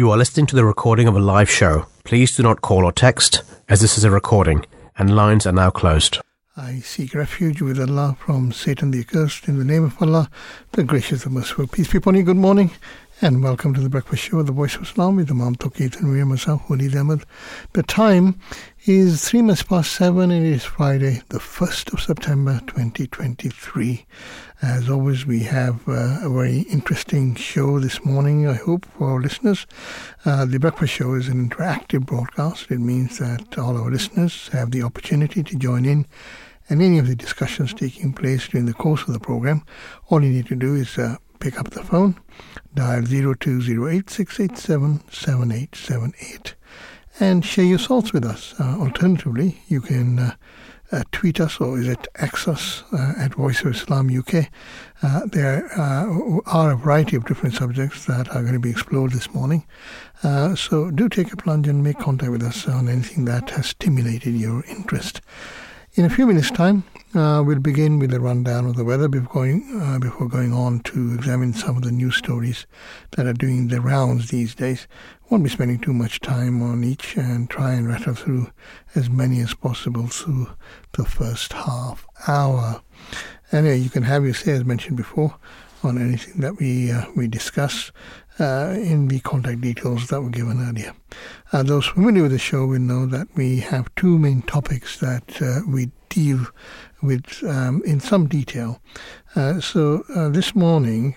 You are listening to the recording of a live show. Please do not call or text, as this is a recording, and lines are now closed. I seek refuge with Allah from Satan the accursed in the name of Allah, the gracious and merciful. Peace be upon you. Good morning and welcome to the breakfast show of the Voice of Islam with Imam Touqeer and Miriam myself, Waleed. The time is three minutes past seven and it is Friday, the 1st of September 2023. As always, we have uh, a very interesting show this morning, I hope, for our listeners. Uh, the breakfast show is an interactive broadcast. It means that all our listeners have the opportunity to join in and any of the discussions taking place during the course of the program. All you need to do is uh, pick up the phone, dial 0208 and share your thoughts with us. Uh, alternatively, you can uh, uh, tweet us or is it us uh, at Voice of Islam UK. Uh, there uh, are a variety of different subjects that are going to be explored this morning. so do take a plunge and make contact with us on anything that has stimulated your interest. In a few minutes' time, uh, we'll begin with a rundown of the weather before going, uh, before going on to examine some of the news stories that are doing the rounds these days. Won't be spending too much time on each and try and rattle through as many as possible through the first half hour. Anyway, you can have your say, as mentioned before, on anything that we uh, we discuss uh, in the contact details that were given earlier. Uh, those familiar with the show will know that we have two main topics that uh, we deal with um, in some detail. Uh, so uh, this morning,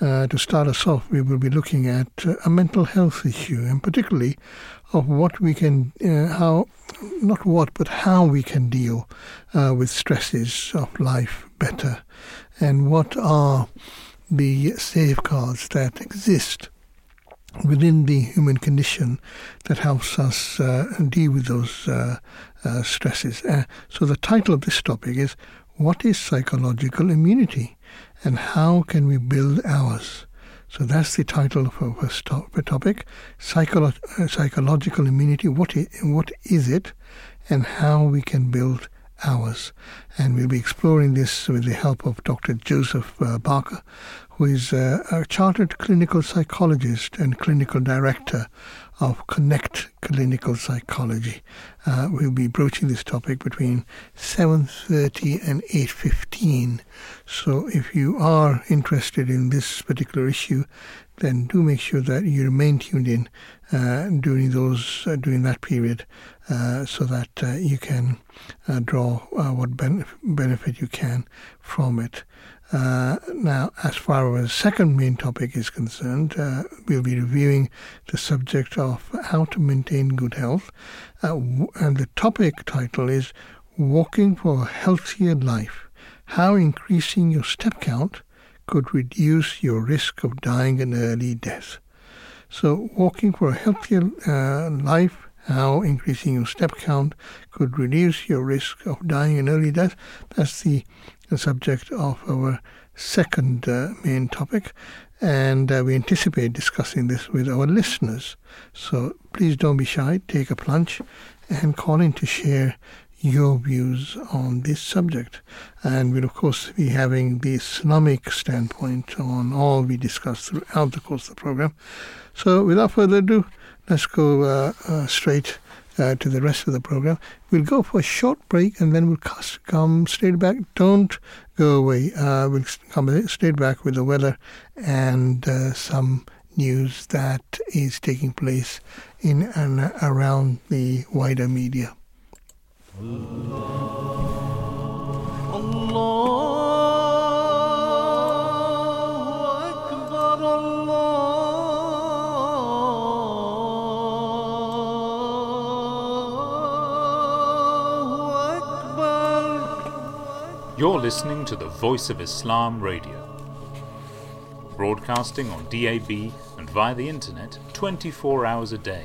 uh, to start us off, we will be looking at a mental health issue, and particularly of what we can, how, not what, but how we can deal with stresses of life better, and what are the safeguards that exist within the human condition that helps us uh, deal with those uh, uh, stresses. Uh, so, the title of this topic is What is Psychological Immunity and How Can We Build Ours? So, that's the title of our first topic Psycholo- uh, Psychological Immunity. What is, what is it and how we can build ours? And we'll be exploring this with the help of Dr. Joseph uh, Barker, who is a, a chartered clinical psychologist and clinical director of Connect Clinical Psychology. Uh, we'll be broaching this topic between 7.30 and 8.15. So if you are interested in this particular issue, then do make sure that you remain tuned in uh, during those uh, during that period, uh, so that uh, you can uh, draw uh, what ben- benefit you can from it. Uh, now, as far as second main topic is concerned, uh, we'll be reviewing the subject of how to maintain good health, uh, and the topic title is "Walking for a Healthier Life: How Increasing Your Step Count Could Reduce Your Risk of Dying an Early Death." So, walking for a healthier uh, life how increasing your step count could reduce your risk of dying an early death. That's the, the subject of our second uh, main topic, and uh, we anticipate discussing this with our listeners. So please don't be shy, take a plunge, and call in to share your views on this subject. And we'll, of course, be having the Islamic standpoint on all we discuss throughout the course of the program. So, without further ado, let's go uh, uh, straight uh, to the rest of the program. We'll go for a short break and then we'll come straight back. Don't go away. Uh, we'll come straight back with the weather and uh, some news that is taking place in and around the wider media. Allah. You're listening to the Voice of Islam Radio, broadcasting on DAB and via the internet 24 hours a day.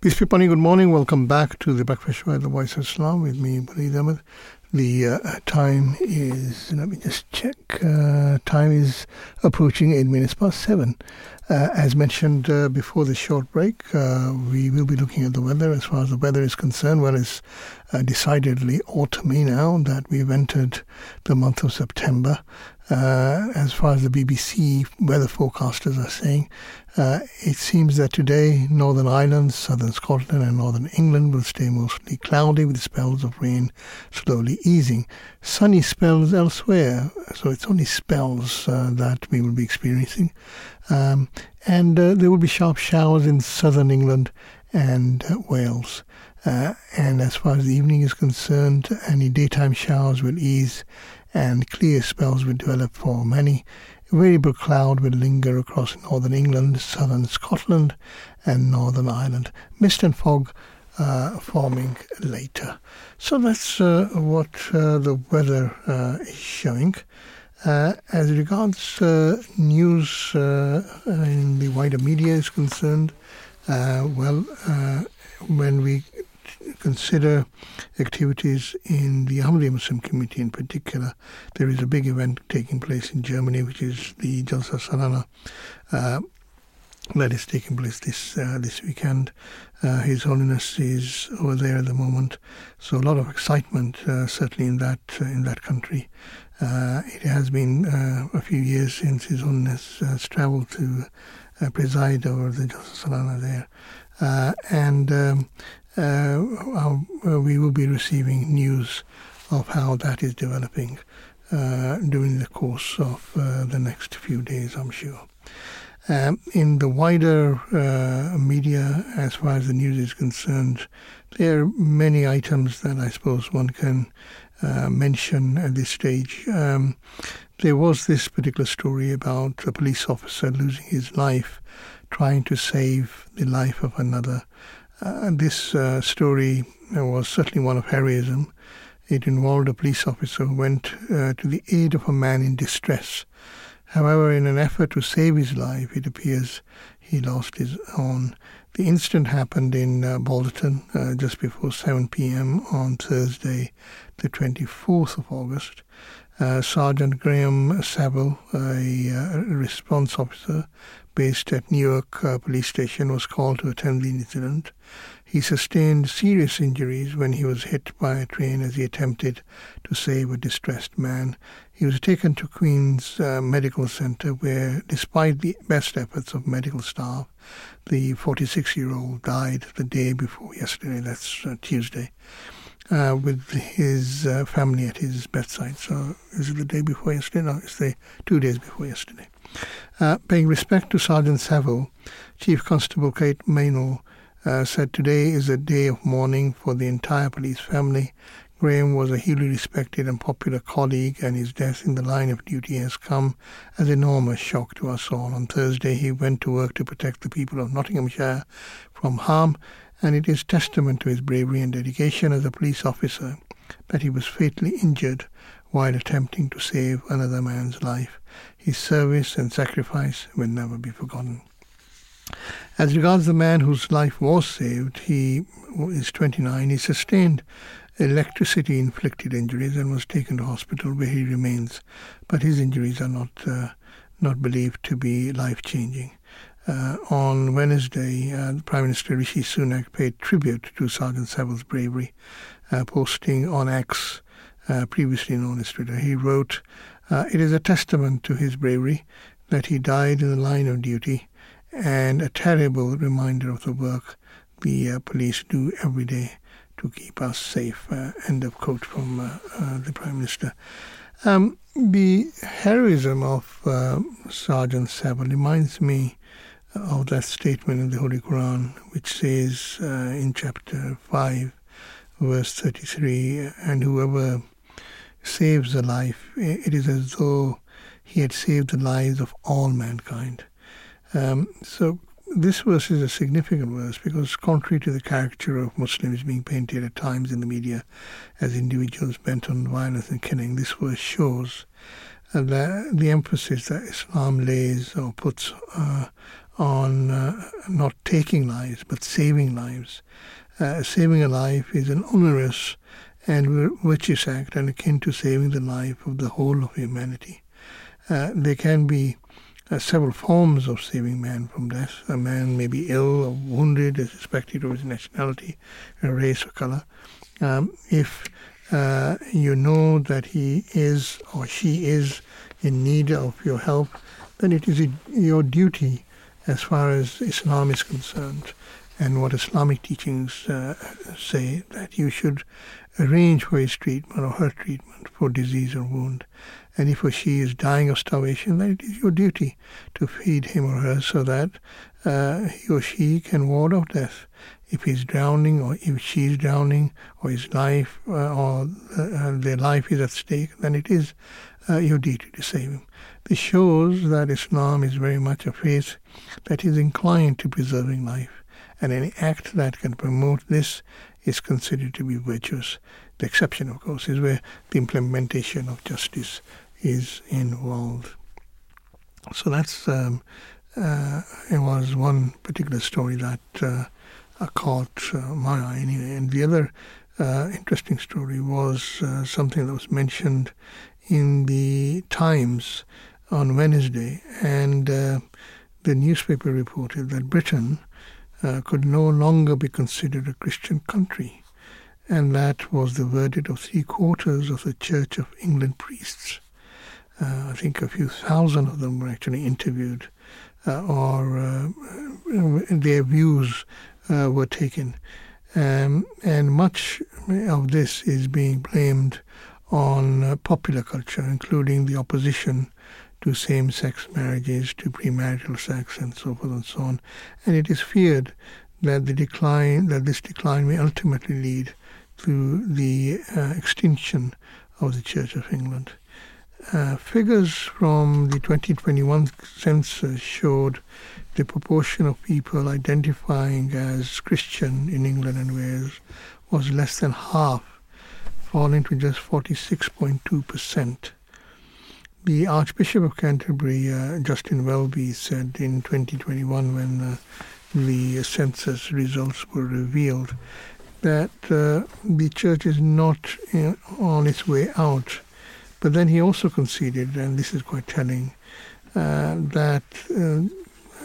Peace be upon you. Good morning. Welcome back to the Breakfast Show at the Voice of Islam with me, Waleed Ahmad. The uh, time is, let me just check, uh, time is approaching 8 minutes past 7. Uh, as mentioned uh, before the short break, uh, we will be looking at the weather. As far as the weather is concerned, well, it's uh, decidedly autumny now that we've entered the month of September. As far as the BBC weather forecasters are saying, uh, it seems that today Northern Ireland, Southern Scotland, and Northern England will stay mostly cloudy with spells of rain slowly easing. Sunny spells elsewhere, so it's only spells uh, that we will be experiencing. Um, and uh, there will be sharp showers in southern England and uh, Wales. Uh, and as far as the evening is concerned, any daytime showers will ease and clear spells will develop for many. Variable cloud will linger across northern England, southern Scotland, and northern Ireland. Mist and fog uh, forming later. So that's uh, what uh, the weather uh, is showing. Uh, as regards uh, news in the wider media is concerned, well, when we consider activities in the Ahmadiyya Muslim community in particular, there is a big event taking place in Germany, which is the Jalsa Salana. Uh, that is taking place this uh, this weekend. Uh, His Holiness is over there at the moment, so a lot of excitement uh, certainly in that uh, in that country. Uh, it has been uh, a few years since His Holiness has travelled to preside over the Jalsa Salana there, and um, uh, uh, we will be receiving news of how that is developing uh, during the course of the next few days, I'm sure. Um, in the wider uh, media, as far as the news is concerned, there are many items that I suppose one can uh, mention at this stage. Um, there was this particular story about a police officer losing his life trying to save the life of another uh, this uh, story was certainly one of heroism. It involved a police officer who went uh, to the aid of a man in distress. However, in an effort to save his life, it appears he lost his own. The incident happened in uh, Balderton uh, just before 7 p.m. on Thursday, the 24th of August. Uh, Sergeant Graham Saville, a response officer, based at Newark uh, Police Station, was called to attend the incident. He sustained serious injuries when he was hit by a train as he attempted to save a distressed man. He was taken to Queen's uh, Medical Center, where, despite the best efforts of medical staff, the 46 year old died the day before yesterday, that's uh, Tuesday. Uh, with his uh, family at his bedside. So, is it the day before yesterday? No, it's the two days before yesterday. Uh, paying respect to Sergeant Saville, Chief Constable Kate Meynell uh, said today is a day of mourning for the entire police family. Graham was a hugely respected and popular colleague, and his death in the line of duty has come as enormous shock to us all. On Thursday, he went to work to protect the people of Nottinghamshire from harm, and it is testament to his bravery and dedication as a police officer that he was fatally injured while attempting to save another man's life. His service and sacrifice will never be forgotten. As regards the man whose life was saved, he is 29. He sustained electricity inflicted injuries and was taken to hospital where he remains, but his injuries are not uh, not believed to be life changing. Uh, on Wednesday, uh, Prime Minister Rishi Sunak paid tribute to Sergeant Saville's bravery, uh, posting on X uh, previously known as Twitter. He wrote, uh, It is a testament to his bravery that he died in the line of duty and a terrible reminder of the work the uh, police do every day to keep us safe. Uh, end of quote from uh, uh, the Prime Minister. Um, the heroism of Sergeant Saville reminds me of that statement in the Holy Quran, which says in chapter 5, verse 33, and whoever saves a life, it is as though he had saved the lives of all mankind. Um, so this verse is a significant verse because, contrary to the caricature of Muslims being painted at times in the media as individuals bent on violence and killing, this verse shows the, the emphasis that Islam lays or puts uh, on uh, not taking lives but saving lives. Uh, saving a life is an onerous and virtuous act and akin to saving the life of the whole of humanity. Uh, there can be uh, several forms of saving man from death. A man may be ill or wounded, irrespective of his nationality, race, or color. Um, if uh, you know that he is or she is in need of your help, then it is your duty as far as Islam is concerned and what Islamic teachings uh, say that you should arrange for his treatment or her treatment for disease or wound. And if or she is dying of starvation, then it is your duty to feed him or her so that uh, he or she can ward off death. If he's drowning or if she's drowning or his life uh, or uh, their life is at stake, then it is uh, your duty to save him. This shows that Islam is very much a faith that is inclined to preserving life, and any act that can promote this is considered to be virtuous. The exception, of course, is where the implementation of justice is involved. So that's um, uh, it was one particular story that uh, caught uh, my eye anyway, and the other uh, interesting story was uh, something that was mentioned in the Times on Wednesday, and uh, the newspaper reported that Britain uh, could no longer be considered a Christian country, and that was the verdict of three quarters of the Church of England priests. Uh, I think a few thousand of them were actually interviewed, uh, or uh, their views uh, were taken. Um, and much of this is being blamed on uh, popular culture, including the opposition to same-sex marriages, to premarital sex, and so forth and so on. And it is feared that the decline, that this decline may ultimately lead to the uh, extinction of the Church of England. Uh, figures from the 2021 census showed the proportion of people identifying as Christian in England and Wales was less than half, falling to just 46.2%. The Archbishop of Canterbury, uh, Justin Welby, said in 2021 when uh, the census results were revealed that uh, the church is not uh, on its way out. But then he also conceded, and this is quite telling, uh, that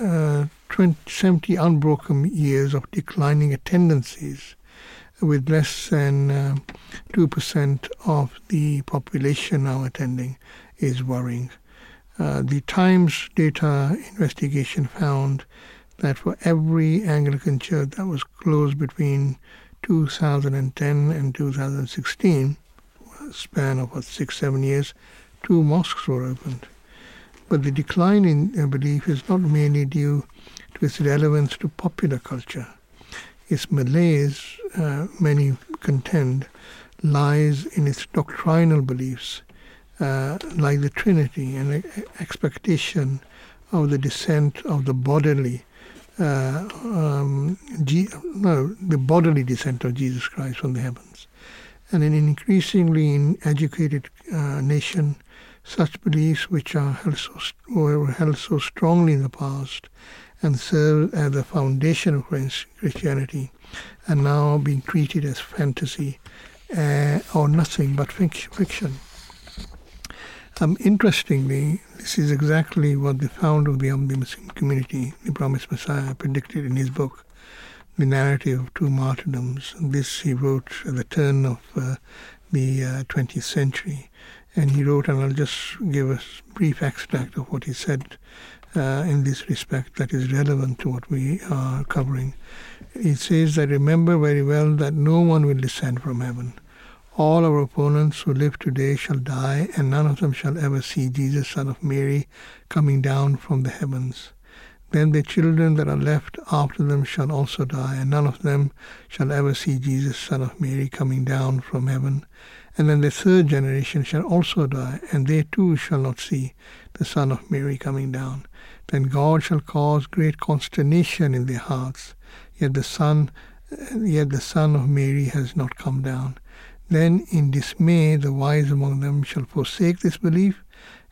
uh, 20, 70 unbroken years of declining attendances with less than 2% of the population now attending is worrying. Uh, the Times data investigation found that for every Anglican church that was closed between 2010 and 2016, a span of what, six, seven years, two mosques were opened. But the decline in belief is not mainly due to its relevance to popular culture. Its malaise, uh, many contend, lies in its doctrinal beliefs uh, like the Trinity and expectation of the descent of the bodily, uh, um, no, the bodily descent of Jesus Christ from the heavens. And in an increasingly educated uh, nation, such beliefs, which are held so, were held so strongly in the past and served as the foundation of Christianity, are now being treated as fantasy uh, or nothing but fiction. Um, interestingly, this is exactly what the founder of the Ahmadi Muslim community, the Promised Messiah, predicted in his book, The Narrative of Two Martyrdoms. This he wrote at the turn of uh, the uh, 20th century. And he wrote, and I'll just give a brief extract of what he said uh, in this respect that is relevant to what we are covering. He says that remember very well that no one will descend from heaven all our opponents who live today shall die, and none of them shall ever see Jesus, Son of Mary, coming down from the heavens. Then the children that are left after them shall also die, and none of them shall ever see Jesus, Son of Mary, coming down from heaven. And then the third generation shall also die, and they too shall not see the Son of Mary coming down. Then God shall cause great consternation in their hearts. Yet the Son, yet the Son of Mary has not come down. Then in dismay the wise among them shall forsake this belief,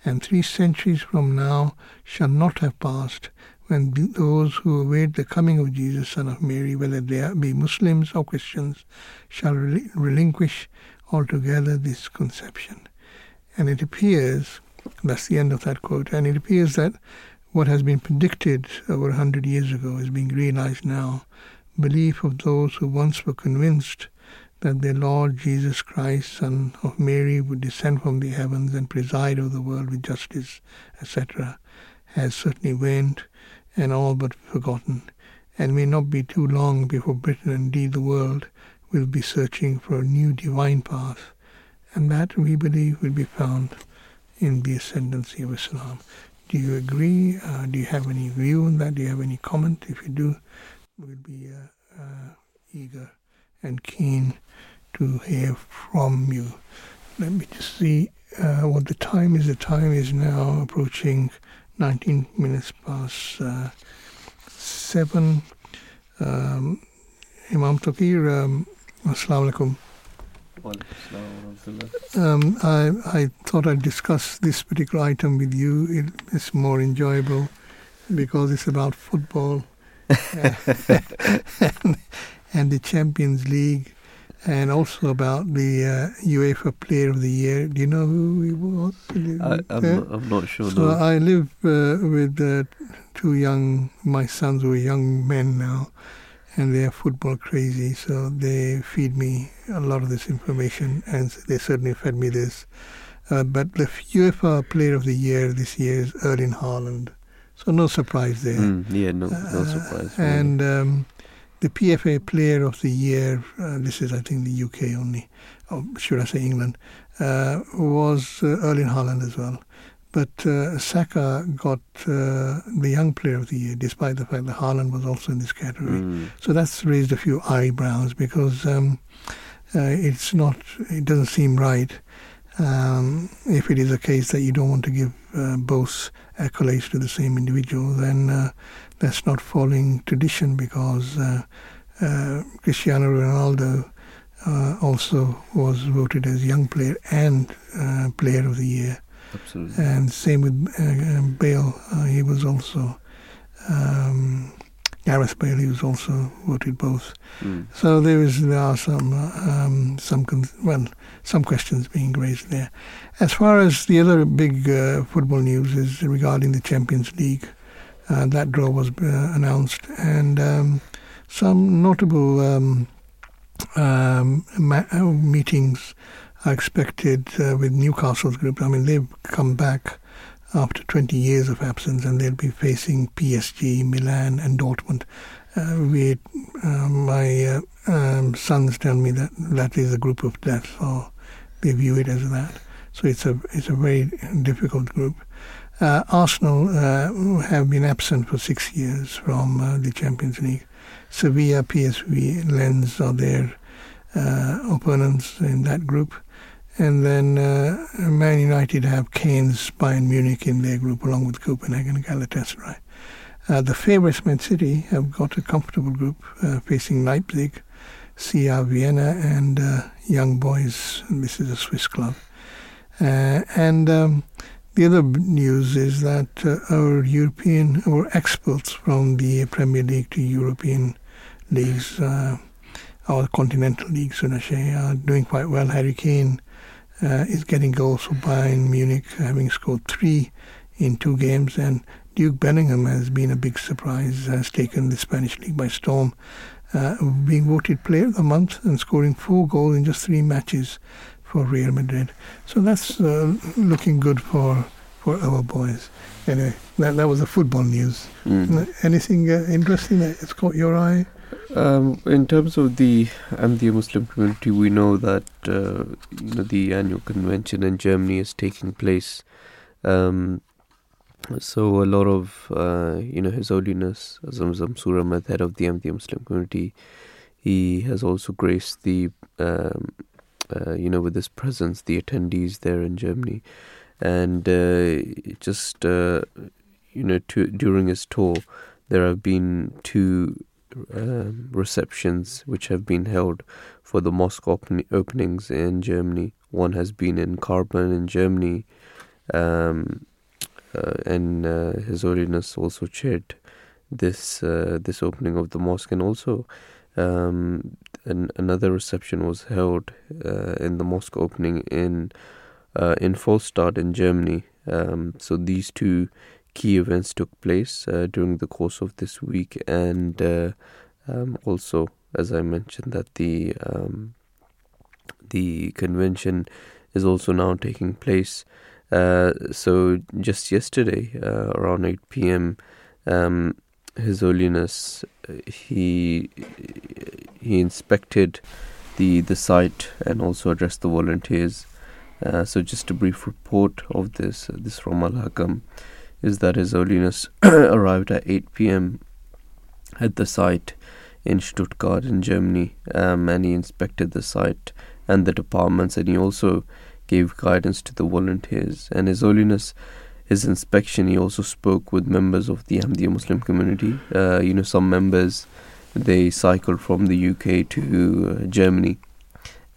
and three centuries from now shall not have passed when those who await the coming of Jesus, Son of Mary, whether they be Muslims or Christians, shall relinquish altogether this conception. And it appears, that's the end of that quote, and it appears that what has been predicted over a hundred years ago is being realized now. Belief of those who once were convinced that the Lord Jesus Christ, Son of Mary, would descend from the heavens and preside over the world with justice, etc., has certainly waned and all but forgotten, and may not be too long before Britain, and indeed the world, will be searching for a new divine path, and that we believe will be found in the ascendancy of Islam. Do you agree? Uh, do you have any view on that? Do you have any comment? If you do, we'll be uh, uh, eager and keen to hear from you. Let me just see uh, what the time is. The time is now approaching 19 minutes past uh, 7. Um, Imam Touqeer, um, Assalamu alaikum. Um, I, I thought I'd discuss this particular item with you. It, it's more enjoyable because it's about football and, and the Champions League and also about the uh, UEFA Player of the Year. Do you know who he was? I, I'm, not, I'm not sure. So no. I live uh, with uh, two young, my sons who are young men now, and they are football crazy. So they feed me a lot of this information, and they certainly fed me this. Uh, but the UEFA Player of the Year this year is Erling Haaland. So no surprise there. Mm, yeah, no, no Uh, surprise. really. And um, the PFA Player of the Year, uh, this is I think the UK only, or should I say England, uh, was uh, Erling Haaland as well. But uh, Saka got uh, the Young Player of the Year, despite the fact that Haaland was also in this category. Mm, So that's raised a few eyebrows because um, uh, it's not, it doesn't seem right um, if it is a case that you don't want to give uh, both accolades to the same individual, then uh, that's not following tradition because uh, uh, Cristiano Ronaldo uh, also was voted as young player and uh, player of the year. absolutely. And same with uh, Bale, uh, he was also, um, Gareth Bale, he was also voted both. Mm, So there is there are some um, some con- well some questions being raised there. As far as the other big uh, football news is regarding the Champions League, uh, that draw was uh, announced, and um, some notable um, um, ma- uh, meetings are expected uh, with Newcastle's group. I mean, they've come back after 20 years of absence, and they'll be facing PSG, Milan, and Dortmund. Uh, we, uh, my uh, um, sons tell me that that is a group of death, so they view it as that. So it's a it's a very difficult group. Uh, Arsenal uh, have been absent for six years from uh, the Champions League. Sevilla, PSV, Lens are their uh, opponents in that group. And then uh, Man United have Keynes, Bayern Munich in their group, along with Copenhagen and Galatasaray. Uh, the favourites, Man City, have got a comfortable group facing Leipzig, CR Vienna, and Young Boys. This is a Swiss club. And um, the other news is that uh, our European, our exports from the Premier League to European leagues, uh, or continental leagues, I say, are doing quite well. Harry Kane uh, is getting goals for Bayern Munich, having scored three in two games, and Jude Bellingham has been a big surprise, has taken the Spanish league by storm, uh, being voted Player of the Month and scoring four goals in just three matches for Real Madrid. So that's uh, looking good for for our boys. Anyway, that, that was the football news. mm. Anything uh, interesting that has caught your eye? Um, in terms of the Ahmadiyya Muslim community, we know that uh, you know, the annual convention in Germany is taking place. Um, so a lot of uh, you know His Holiness Azam Suram, head of the Ahmadiyya Muslim community, he has also graced the um, uh, you know with his presence the attendees there in Germany, and uh, just uh, you know to, during his tour, there have been two um, receptions which have been held for the mosque open- openings in Germany. One has been in Carbon in Germany, um, uh, and uh, His Holiness also chaired this uh, this opening of the mosque, and also um, an, another reception was held uh, in the mosque opening in uh, in Volstadt in Germany. Um, so these two key events took place uh, during the course of this week, and uh, um, also, as I mentioned, that the um, the convention is also now taking place. Uh, so just yesterday, uh, around 8 p.m., um, His Holiness he he inspected the the site and also addressed the volunteers. Uh, so just a brief report of this. Uh, this from Al Hakam is that His Holiness arrived at 8 p.m. at the site in Stuttgart in Germany, um, and he inspected the site and the departments, and he also gave guidance to the volunteers. And His Holiness, his inspection, he also spoke with members of the Ahmadiyya Muslim community. Uh, you know, some members they cycled from the UK to uh, Germany,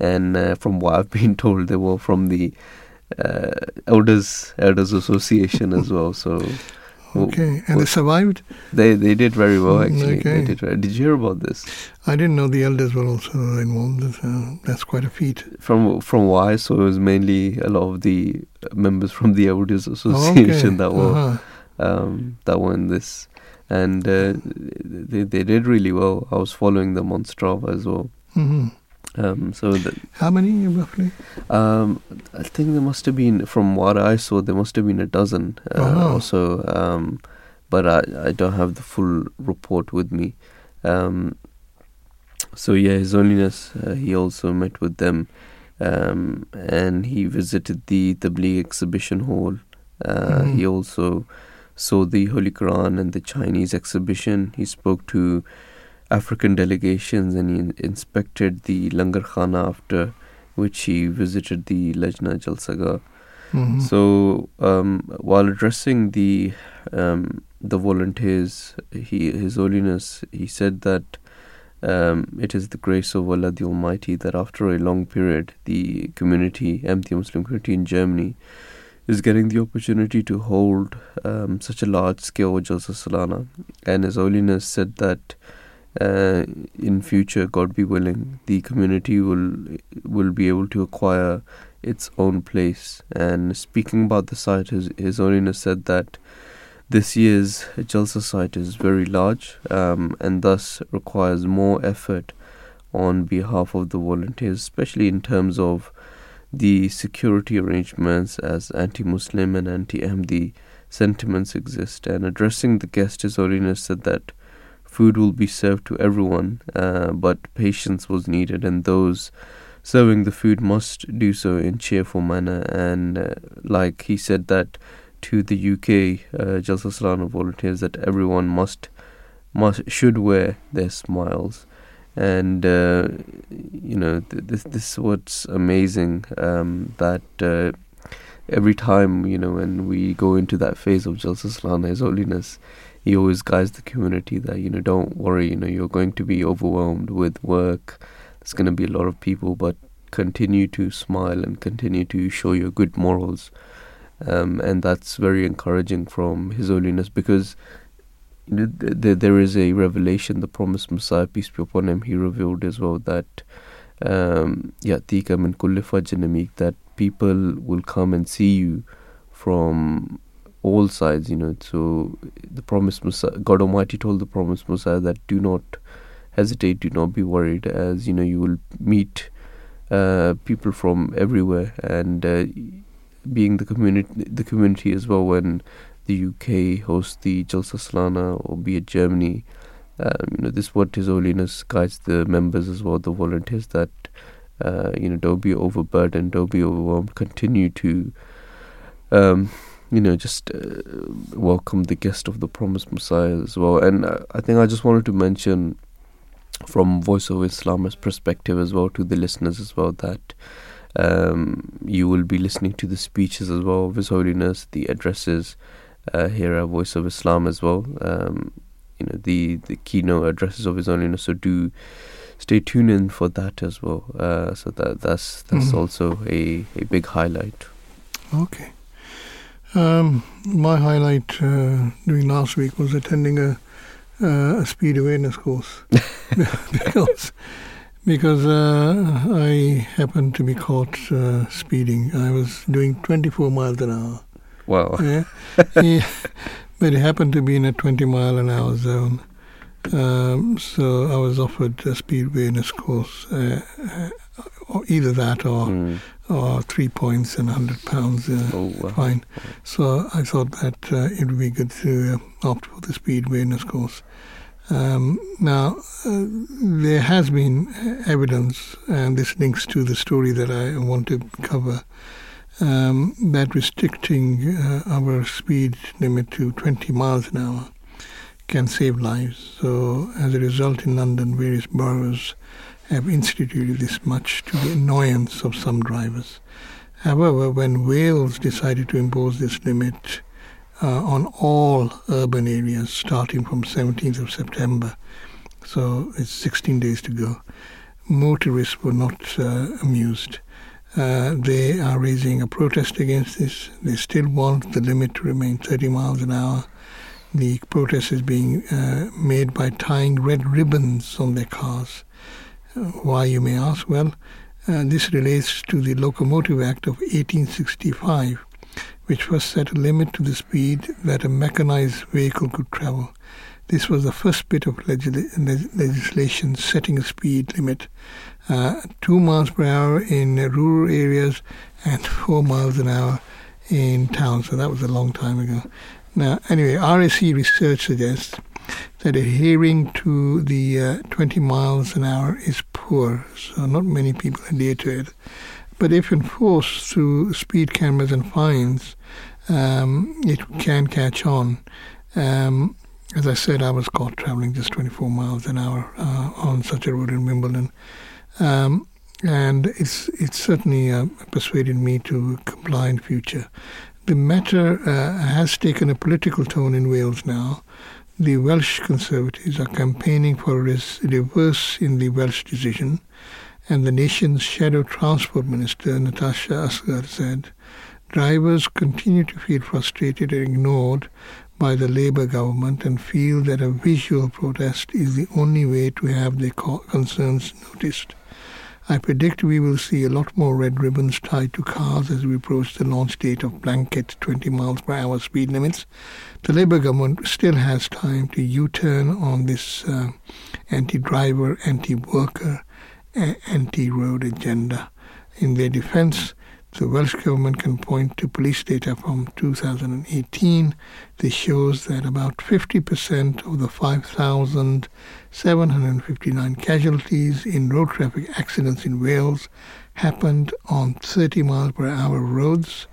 and uh, from what I've been told, they were from the uh, Elders Elders Association as well. So Okay, and they survived? they they did very well actually. They okay. did. Very, did you hear about this? I didn't know the elders were also involved. Uh, that's quite a feat. From from what I saw, it was mainly a lot of the members from the Elders Oh, Association okay. that were Uh-huh. um, that were in this, and uh, they they did really well. I was following them on Strava as well. hmm Um, so that, How many roughly? um, I think there must have been, from what I saw, there must have been a dozen uh, Wow. or so. Um, but I I don't have the full report with me. Um, so yeah, His Holiness uh, he also met with them, um, and he visited the Tabligh exhibition hall. Uh, Mhm. He also saw the Holy Quran and the Chinese exhibition. He spoke to African delegations and he inspected the Langar Khana after which he visited the Lajna Jalsaga. Mhm. So um, while addressing the um, the volunteers, he His Holiness he said that um, it is the grace of Allah the Almighty that after a long period, the community, Ahmadiyya Muslim community in Germany, is getting the opportunity to hold um, such a large scale Jalsa Salana. And His Holiness said that uh, in future, God be willing, the community will will be able to acquire its own place. And speaking about the site, His, His Holiness said that this year's Jalsa site is very large um, and thus requires more effort on behalf of the volunteers, especially in terms of the security arrangements as anti-Muslim and anti-Ahmadi sentiments exist. And addressing the guest, His Holiness said that food will be served to everyone, uh, but patience was needed, and those serving the food must do so in cheerful manner. And uh, like he said that to the UK uh, Salana volunteers, that everyone must must should wear their smiles. And uh, you know th- this this is what's amazing um, that uh, every time you know when we go into that phase of Jalsa Salana, His Holiness, he always guides the community that you know don't worry you know you're going to be overwhelmed with work. There's going to be a lot of people but continue to smile and continue to show your good morals. Um, and that's very encouraging from his holiness because you know, th- th- there is a revelation the promised messiah peace be upon him he revealed as well that um, that people will come and see you from all sides, you know. So the promised Messiah, God Almighty told the promised Messiah that do not hesitate, do not be worried, as you know, you will meet uh, people from everywhere, and uh, being the community, the community as well. When the UK hosts the Jalsa Salana, or be it Germany, um, you know, this is what His Holiness guides the members as well, the volunteers, that uh, you know, don't be overburdened, don't be overwhelmed. Continue to, um, you know, just uh, welcome the guest of the promised Messiah as well. And uh, I think I just wanted to mention from Voice of Islam's perspective as well to the listeners as well that um, you will be listening to the speeches as well of His Holiness, the addresses uh, here at Voice of Islam as well. Um, you know the the keynote addresses of His Holiness. So do stay tuned in for that as well. Uh, so that that's that's Mhm. also a, a big highlight. Okay. Um, my highlight uh, during last week was attending a, uh, a speed awareness course because because uh, I happened to be caught uh, speeding. I was doing 24 miles an hour. Wow. Yeah. yeah. But it happened to be in a 20 mile an hour zone. Um, so I was offered a speed awareness course, uh, uh, or either that or Mm. Or three points and hundred pounds uh, Oh, wow. fine. So I thought that uh, it would be good to uh, opt for the speed awareness course. Um, now, uh, there has been evidence, and this links to the story that I want to cover, um, that restricting uh, our speed limit to 20 miles an hour can save lives. So, as a result, in London, various boroughs have instituted this much to the annoyance of some drivers. However, when Wales decided to impose this limit uh, on all urban areas starting from 17th of September, so it's 16 days to go, motorists were not uh, amused. Uh, they are raising a protest against this. They still want the limit to remain 30 miles an hour. The protest is being uh, made by tying red ribbons on their cars. Why, you may ask? Well, uh, this relates to the Locomotive Act of 1865, which first set a limit to the speed that a mechanized vehicle could travel. This was the first bit of legis- legislation setting a speed limit uh, two miles per hour in rural areas and four miles an hour in towns. So that was a long time ago. Now, anyway, RSC research suggests that adhering to the uh, 20 miles an hour is poor, so not many people adhere to it. But if enforced through speed cameras and fines, um, it can catch on. Um, as I said, I was caught traveling just 24 miles an hour uh, on such a road in Wimbledon. Um, and it's it's certainly uh, persuaded me to comply in future. The matter uh, has taken a political tone in Wales now. The Welsh Conservatives are campaigning for a reverse in the Welsh decision, and the nation's shadow transport minister, Natasha Asghar, said, drivers continue to feel frustrated and ignored by the Labour government and feel that a visual protest is the only way to have their concerns noticed. I predict we will see a lot more red ribbons tied to cars as we approach the launch date of blanket 20 miles per hour speed limits. The Labour government still has time to U turn on this uh, anti driver, anti worker, anti road agenda. In their defense, the Welsh government can point to police data from 2018 that shows that about 50% of the 5,759 casualties in road traffic accidents in Wales happened on 30 miles per hour roads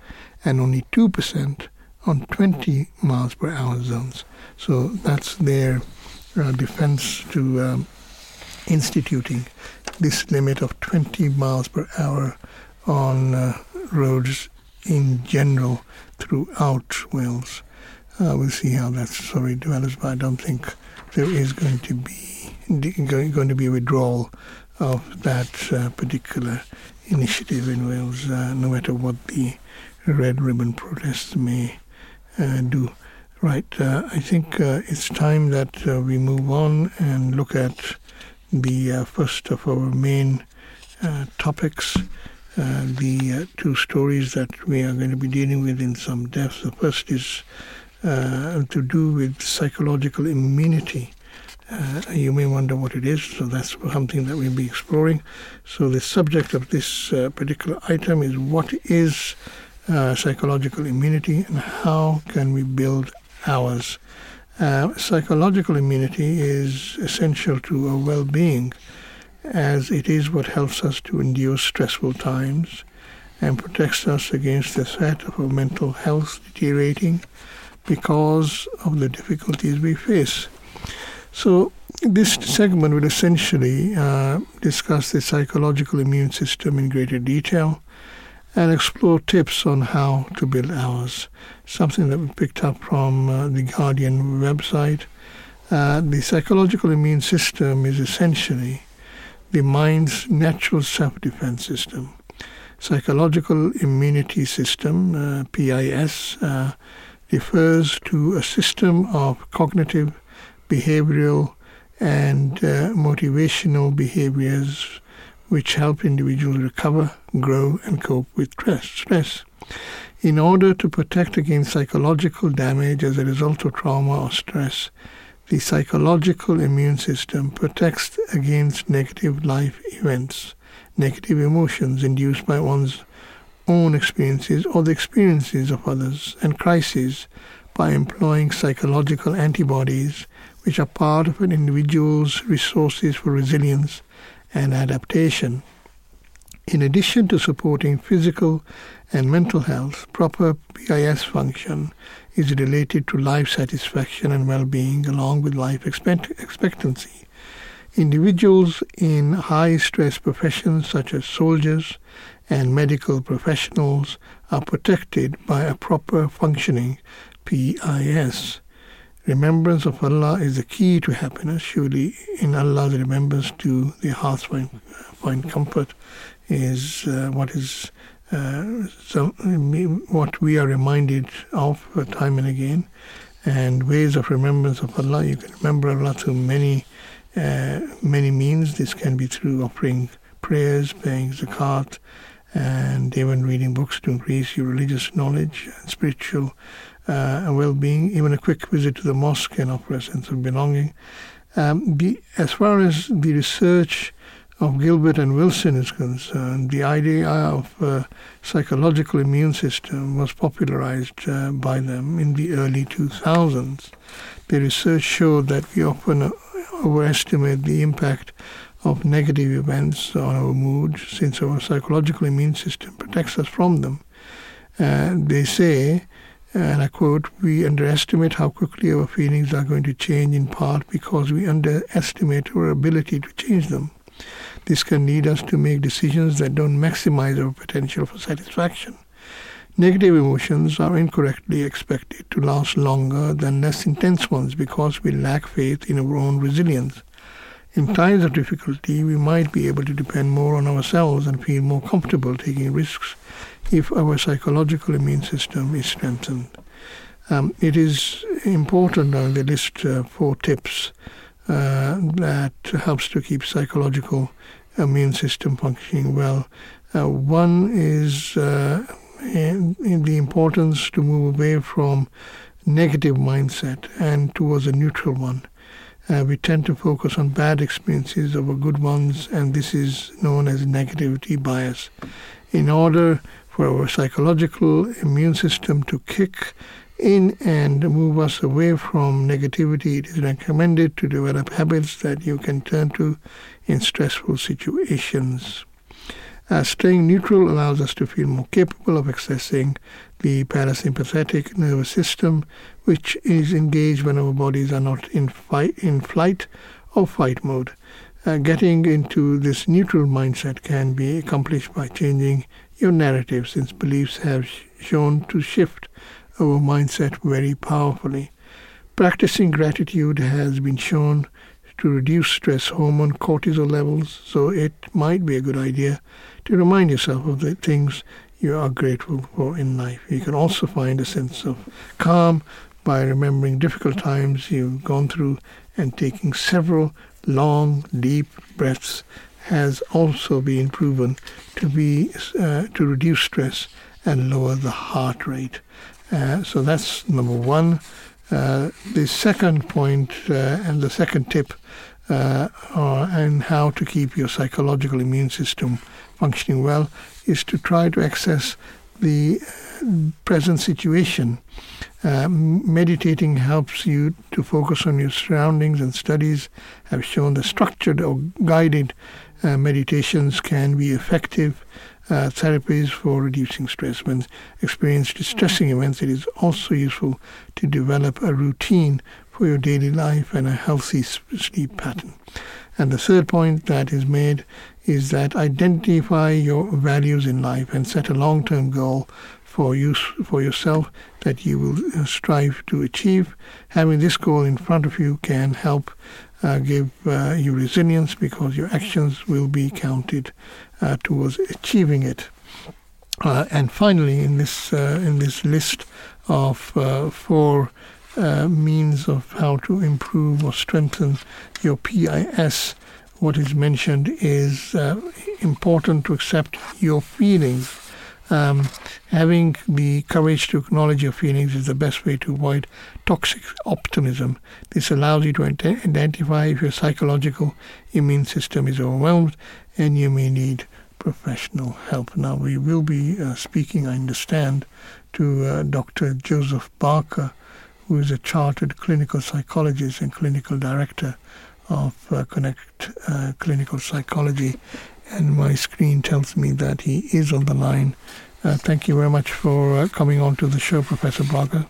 and only 2% on 20 miles per hour zones. So that's their uh, defense to um, instituting this limit of 20 miles per hour on uh, roads in general throughout Wales. Uh, we'll see how that story develops, but I don't think there is going to be going to be a withdrawal of that uh, particular initiative in Wales, uh, no matter what the red ribbon protests may do. Right, uh, I think uh, it's time that we move on and look at the first of our main topics. Uh, the uh, two stories that we are going to be dealing with in some depth. The first is uh, to do with psychological immunity. you may wonder what it is, so that's something that we'll be exploring. So, the subject of this particular item is what is psychological immunity and how can we build ours? psychological immunity is essential to our well being as it is what helps us to endure stressful times and protects us against the threat of our mental health deteriorating because of the difficulties we face. So, this segment will essentially uh, discuss the psychological immune system in greater detail and explore tips on how to build ours, something that we picked up from uh, the Guardian website. Uh, the psychological immune system is essentially the mind's natural self defense system. Psychological immunity system, uh, PIS, uh, refers to a system of cognitive, behavioral, and uh, motivational behaviors which help individuals recover, grow, and cope with stress. In order to protect against psychological damage as a result of trauma or stress, The psychological immune system protects against negative life events, negative emotions induced by one's own experiences or the experiences of others, and crises by employing psychological antibodies, which are part of an individual's resources for resilience and adaptation. In addition to supporting physical and mental health, proper PIS function is related to life satisfaction and well being, along with life expect- expectancy. Individuals in high stress professions, such as soldiers and medical professionals, are protected by a proper functioning PIS. Remembrance of Allah is the key to happiness. Surely, in Allah's remembrance, do the hearts find, find comfort is uh, what is uh, so, what we are reminded of time and again, and ways of remembrance of Allah. You can remember Allah through many, uh, many means. This can be through offering prayers, paying zakat, and even reading books to increase your religious knowledge and spiritual uh, well-being. Even a quick visit to the mosque can offer a sense of belonging. Um, be, as far as the research of Gilbert and Wilson is concerned, the idea of a psychological immune system was popularized uh, by them in the early 2000s. The research showed that we often overestimate the impact of negative events on our mood since our psychological immune system protects us from them. Uh, they say, and I quote, we underestimate how quickly our feelings are going to change in part because we underestimate our ability to change them. This can lead us to make decisions that don't maximize our potential for satisfaction. Negative emotions are incorrectly expected to last longer than less intense ones because we lack faith in our own resilience. In times of difficulty, we might be able to depend more on ourselves and feel more comfortable taking risks if our psychological immune system is strengthened. Um, it is important on the list uh, four tips uh, that helps to keep psychological immune system functioning well. Uh, one is uh, in, in the importance to move away from negative mindset and towards a neutral one. Uh, we tend to focus on bad experiences over good ones, and this is known as negativity bias. In order for our psychological immune system to kick in and move us away from negativity, it is recommended to develop habits that you can turn to in stressful situations. Uh, staying neutral allows us to feel more capable of accessing the parasympathetic nervous system, which is engaged when our bodies are not in, fight, in flight or fight mode. Uh, getting into this neutral mindset can be accomplished by changing your narrative, since beliefs have sh- shown to shift our mindset very powerfully. Practicing gratitude has been shown to reduce stress hormone cortisol levels, so it might be a good idea to remind yourself of the things you are grateful for in life. You can also find a sense of calm by remembering difficult times you've gone through and taking several long, deep breaths has also been proven to be uh, to reduce stress and lower the heart rate. Uh, so that's number one. Uh, the second point, uh, and the second tip uh, and how to keep your psychological immune system functioning well is to try to access the present situation. Uh, meditating helps you to focus on your surroundings, and studies have shown that structured or guided uh, meditations can be effective uh, therapies for reducing stress. When experienced distressing events, it is also useful to develop a routine for your daily life and a healthy sleep pattern. And the third point that is made is that identify your values in life and set a long term goal for use for yourself that you will uh, strive to achieve. Having this goal in front of you can help give uh, you resilience because your actions will be counted uh, towards achieving it. Uh, and finally, in this uh, in this list of four means of how to improve or strengthen your PIS, what is mentioned is important to accept your feelings um, having the courage to acknowledge your feelings is the best way to avoid toxic optimism. This allows you to identify if your psychological immune system is overwhelmed and you may need professional help. Now, we will be uh, speaking, I understand, to uh, Dr. Joseph Barker, who is a chartered clinical psychologist and clinical director of uh, Connect uh, Clinical Psychology. And my screen tells me that he is on the line. Uh, thank you very much for uh, coming on to the show, Professor Barker.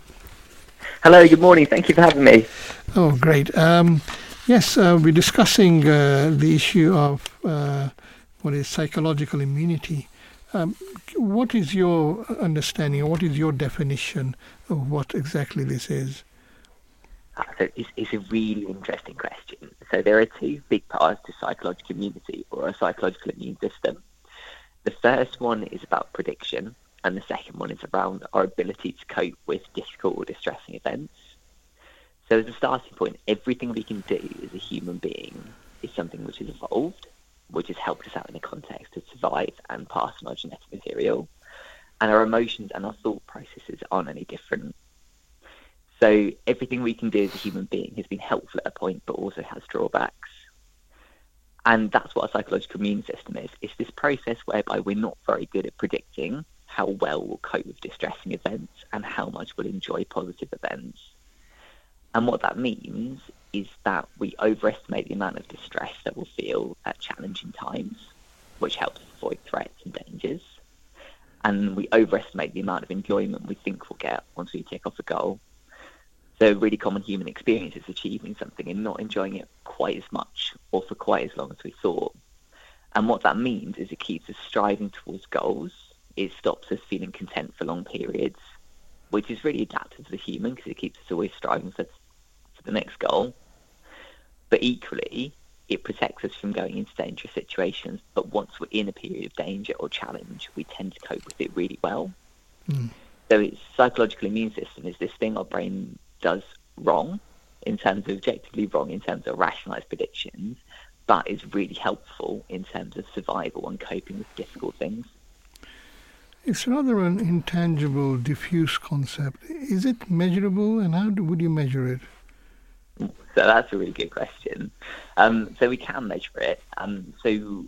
Hello, good morning. Thank you for having me. Oh, great. Um, yes, uh, we're discussing the issue of what is psychological immunity. Um, what is your understanding, or what is your definition of what exactly this is? Uh, so it's, it's, a really interesting question. So there are two big parts to psychological immunity, or a psychological immune system. The first one is about prediction, and the second one is around our ability to cope with difficult or distressing events. So as a starting point, everything we can do as a human being is something which has evolved which has helped us out in the context to survive and pass on our genetic material. And our emotions and our thought processes aren't any different. So everything we can do as a human being has been helpful at a point, but also has drawbacks. And that's what our psychological immune system is. It's this process whereby we're not very good at predicting how well we'll cope with distressing events and how much we'll enjoy positive events. And what that means is that we overestimate the amount of distress that we'll feel at challenging times, which helps avoid threats and dangers. And we overestimate the amount of enjoyment we think we'll get once we tick off a goal. So, a really common human experience is achieving something and not enjoying it quite as much or for quite as long as we thought. And what that means is it keeps us striving towards goals. It stops us feeling content for long periods, which is really adaptive to the human because it keeps us always striving for, for the next goal. But equally, it protects us from going into dangerous situations. But once we're in a period of danger or challenge, we tend to cope with it really well. Mm. So its psychological immune system is this thing our brain does wrong in terms of objectively wrong in terms of rationalized predictions, but is really helpful in terms of survival and coping with difficult things. It's rather an intangible, diffuse concept. Is it measurable, and how do, would you measure it? So that's a really good question. Um, so we can measure it. Um, so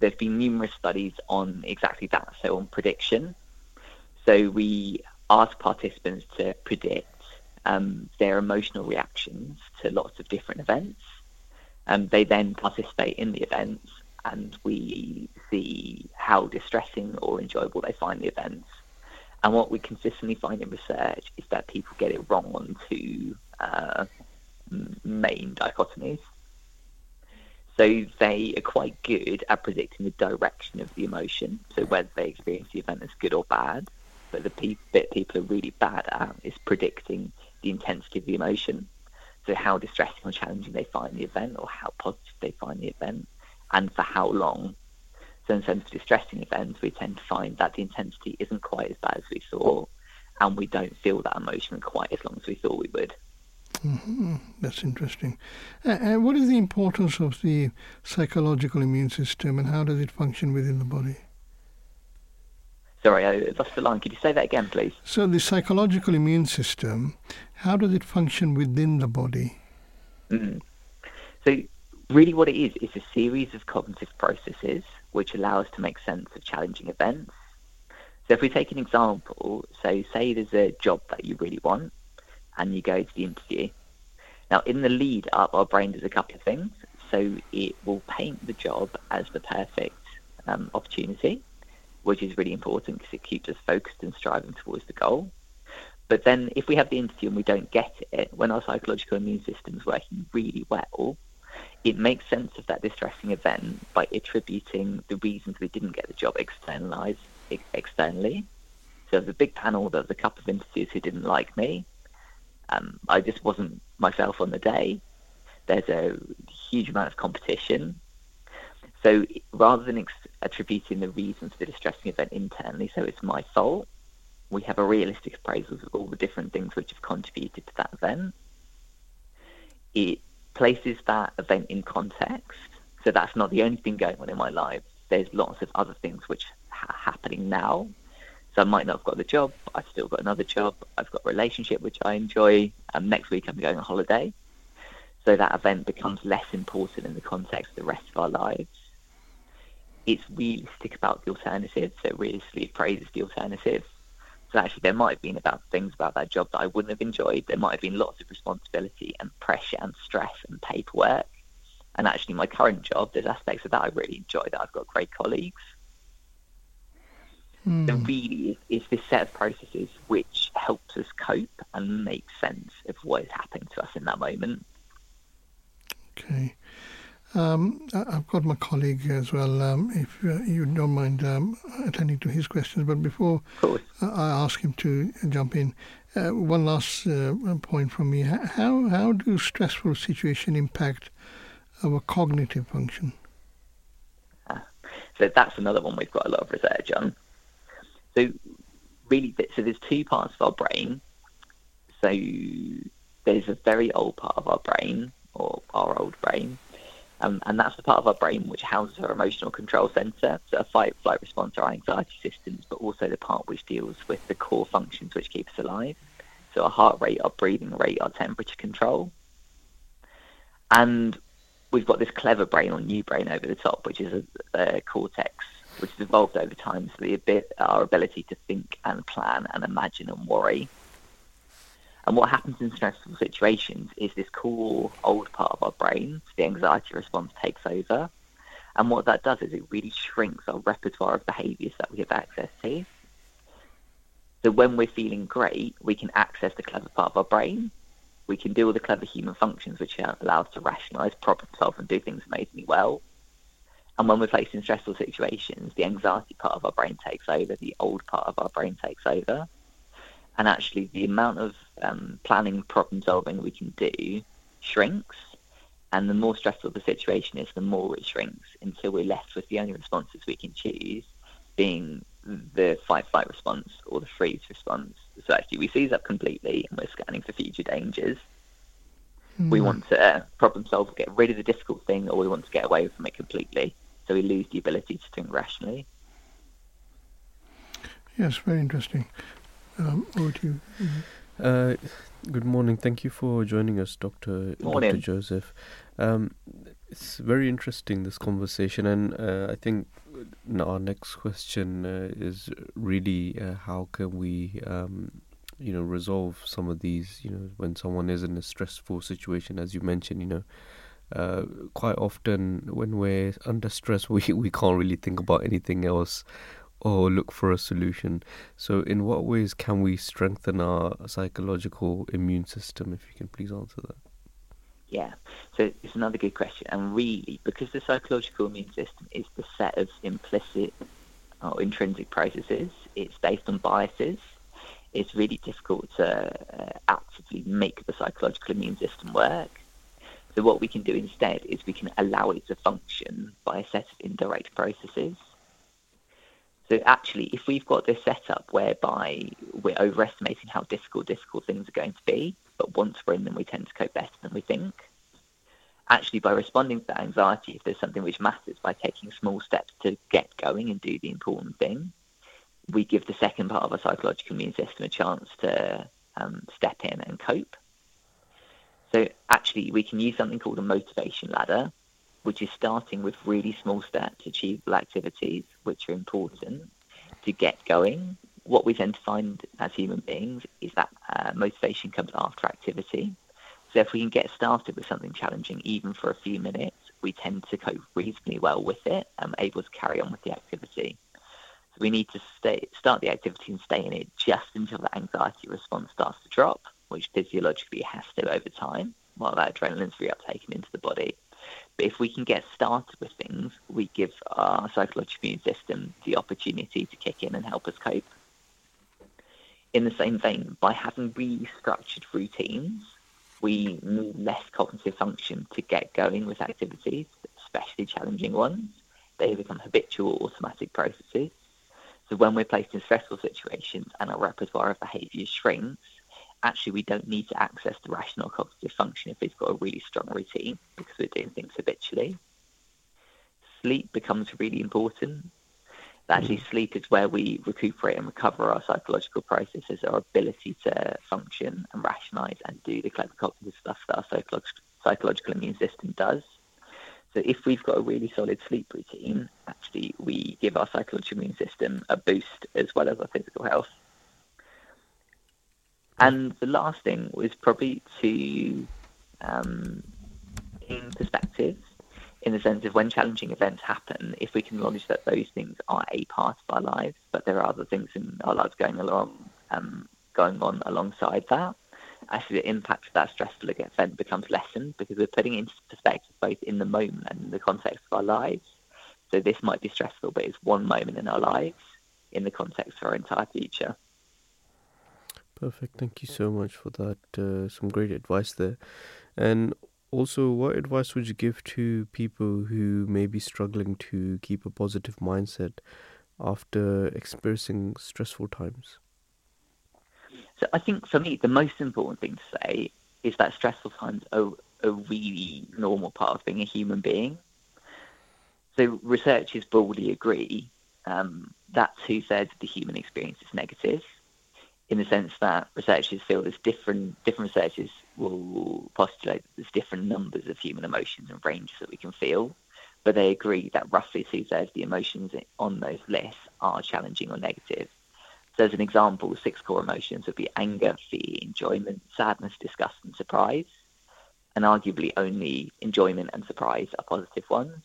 there's been numerous studies on exactly that. So on prediction. So we ask participants to predict um, their emotional reactions to lots of different events. Um, they then participate in the events, and we see how distressing or enjoyable they find the events. And what we consistently find in research is that people get it wrong on two uh, main dichotomies. So they are quite good at predicting the direction of the emotion, so whether they experience the event as good or bad. But the pe- bit people are really bad at is predicting the intensity of the emotion. So how distressing or challenging they find the event, or how positive they find the event, and for how long. So in terms of distressing events, we tend to find that the intensity isn't quite as bad as we thought, and we don't feel that emotion quite as long as we thought we would. Mm-hmm. That's interesting. Uh, what is the importance of the psychological immune system and how does it function within the body? Sorry, I lost the line. Could you say that again, please? So, the psychological immune system, how does it function within the body? Mm. So, really, what it is is a series of cognitive processes which allow us to make sense of challenging events. So, if we take an example, so say there's a job that you really want, and you go to the interview. Now, in the lead up, our brain does a couple of things. So it will paint the job as the perfect um, opportunity, which is really important because it keeps us focused and striving towards the goal. But then, if we have the interview and we don't get it, when our psychological immune system is working really well, it makes sense of that distressing event by attributing the reasons we didn't get the job externalized externally. So there's a big panel, there's a couple of interviews who didn't like me, um, I just wasn't myself on the day. There's a huge amount of competition. So rather than ex- attributing the reasons for the distressing event internally, so it's my fault, we have a realistic appraisal of all the different things which have contributed to that event. It places that event in context. So that's not the only thing going on in my life. There's lots of other things which are happening now So I might not have got the job, but I've still got another job. I've got a relationship which I enjoy. Um, next week I'm going on holiday. So that event becomes less important in the context of the rest of our lives. It's realistic about the alternative, so realistically praises the alternative. So actually there might have been about things about that job that I wouldn't have enjoyed. There might have been lots of responsibility and pressure and stress and paperwork. And actually my current job, there's aspects of that I really enjoy that I've got great colleagues Mm. Really is, is this set of processes which helps us cope and make sense of what is happening to us in that moment. Okay. Um, I've got my colleague as well. Um, if uh, you don't mind um, attending to his questions, but before. I ask him to jump in, uh, one last uh, point from me: how how do stressful situations impact our cognitive function? So that's another one we've got a lot of research on. So really, so there's two parts of our brain. So there's a very old part of our brain, or our old brain, um, and that's the part of our brain which houses our emotional control center, so our fight, flight response, our anxiety systems, but also the part which deals with the core functions which keep us alive. So our heart rate, our breathing rate, our temperature control. And we've got this clever brain or new brain over the top, which is a, a cortex, which has evolved over time. So the our ability to think and plan and imagine and worry. And what happens in stressful situations is this core old part of our brain, the anxiety response takes over. And what that does is it really shrinks our repertoire of behaviours that we have access to. So when we're feeling great, we can access the clever part of our brain. We can do all the clever human functions which allow us to rationalise, problem solve, and do things amazingly well. And when we're faced in stressful situations, the anxiety part of our brain takes over, the old part of our brain takes over. And actually, the amount of um, planning, problem solving we can do shrinks. And the more stressful the situation is, the more it shrinks until we're left with the only responses we can choose being the fight flight response or the freeze response. So actually, we seize up completely and we're scanning for future dangers. We want to uh, problem solve, get rid of the difficult thing, or we want to get away from it completely. So we lose the ability to think rationally. Yes, very interesting. Um, over to you. Uh, good morning. Thank you for joining us, Doctor Doctor Joseph. Um, it's very interesting this conversation, and uh, I think our next question uh, is really uh, how can we, um, you know, resolve some of these. You know, when someone is in a stressful situation, as you mentioned, you know. Uh, quite often, when we're under stress, we, we can't really think about anything else or look for a solution. So, in what ways can we strengthen our psychological immune system? If you can please answer that. Yeah, so it's another good question. And really, because the psychological immune system is the set of implicit or intrinsic processes, it's based on biases. It's really difficult to uh, actively make the psychological immune system work. So what we can do instead is we can allow it to function by a set of indirect processes. So actually, if we've got this setup whereby we're overestimating how difficult difficult things are going to be, but once we're in them, we tend to cope better than we think. Actually, by responding to that anxiety, if there's something which matters, by taking small steps to get going and do the important thing, we give the second part of our psychological immune system a chance to um, step in and cope. So actually, we can use something called a motivation ladder, which is starting with really small steps, achievable activities, which are important to get going. What we tend to find as human beings is that uh, motivation comes after activity. So if we can get started with something challenging, even for a few minutes, we tend to cope reasonably well with it and able to carry on with the activity. So we need to stay, start the activity and stay in it just until the anxiety response starts to drop, which physiologically has to over time while that adrenaline's reuptaken into the body. If we can get started with things, we give our psychological immune system the opportunity to kick in and help us cope. In the same vein, by having restructured routines, we need less cognitive function to get going with activities, especially challenging ones. They become habitual automatic processes. So when we're placed in stressful situations and our repertoire of behaviour shrinks, actually we don't need to access the rational cognitive function if we've got a really strong routine because we're doing things habitually. Sleep becomes really important. Actually, mm-hmm. sleep is where we recuperate and recover our psychological processes, our ability to function and rationalize and do the clever cognitive stuff that our psychological, psychological immune system does. So if we've got a really solid sleep routine, actually we give our psychological immune system a boost as well as our physical health. And the last thing was probably to, um, in perspective, in the sense of when challenging events happen, if we can acknowledge that those things are a part of our lives, but there are other things in our lives going along, um, going on alongside that, actually the impact of that stressful event becomes lessened because we're putting it into perspective both in the moment and in the context of our lives. So this might be stressful, but it's one moment in our lives in the context of our entire future. Perfect. Thank you so much for that. Uh, some great advice there. And also, what advice would you give to people who may be struggling to keep a positive mindset after experiencing stressful times? So, I think for me, the most important thing to say is that stressful times are a really normal part of being a human being. So, researchers broadly agree um, that two thirds of the human experience is negative in the sense that researchers feel there's different different researchers will postulate that there's different numbers of human emotions and ranges that we can feel, but they agree that roughly two thirds of the emotions on those lists are challenging or negative. So, as an example, six core emotions would be anger, fear, enjoyment, sadness, disgust, and surprise. And arguably, only enjoyment and surprise are positive ones.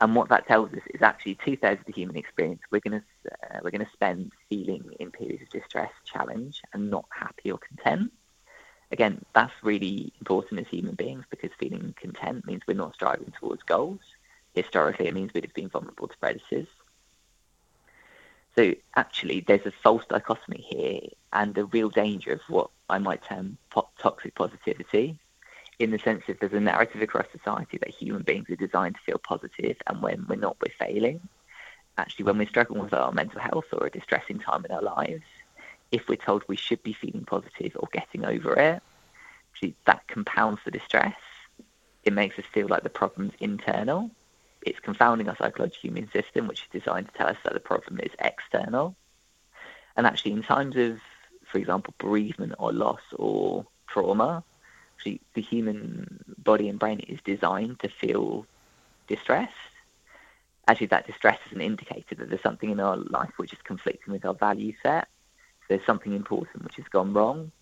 And what that tells us is actually two thirds of the human experience we're going to uh, we're going to spend feeling in periods of distress, challenge, and not happy or content. Again, that's really important as human beings because feeling content means we're not striving towards goals. Historically, it means we'd have been vulnerable to predators. So actually, there's a false dichotomy here and a real danger of what I might term toxic positivity, in the sense that there's a narrative across society that human beings are designed to feel positive, and when we're not, we're failing. Actually, when we're struggling with our mental health or a distressing time in our lives, if we're told we should be feeling positive or getting over it, actually that compounds the distress. It makes us feel like the problem's internal. It's confounding our psychological immune system, which is designed to tell us that the problem is external. And actually, in times of, for example, bereavement or loss or trauma, the human body and brain is designed to feel distress. Actually, that distress is an indicator that there's something in our life which is conflicting with our value set. There's something important which has gone wrong.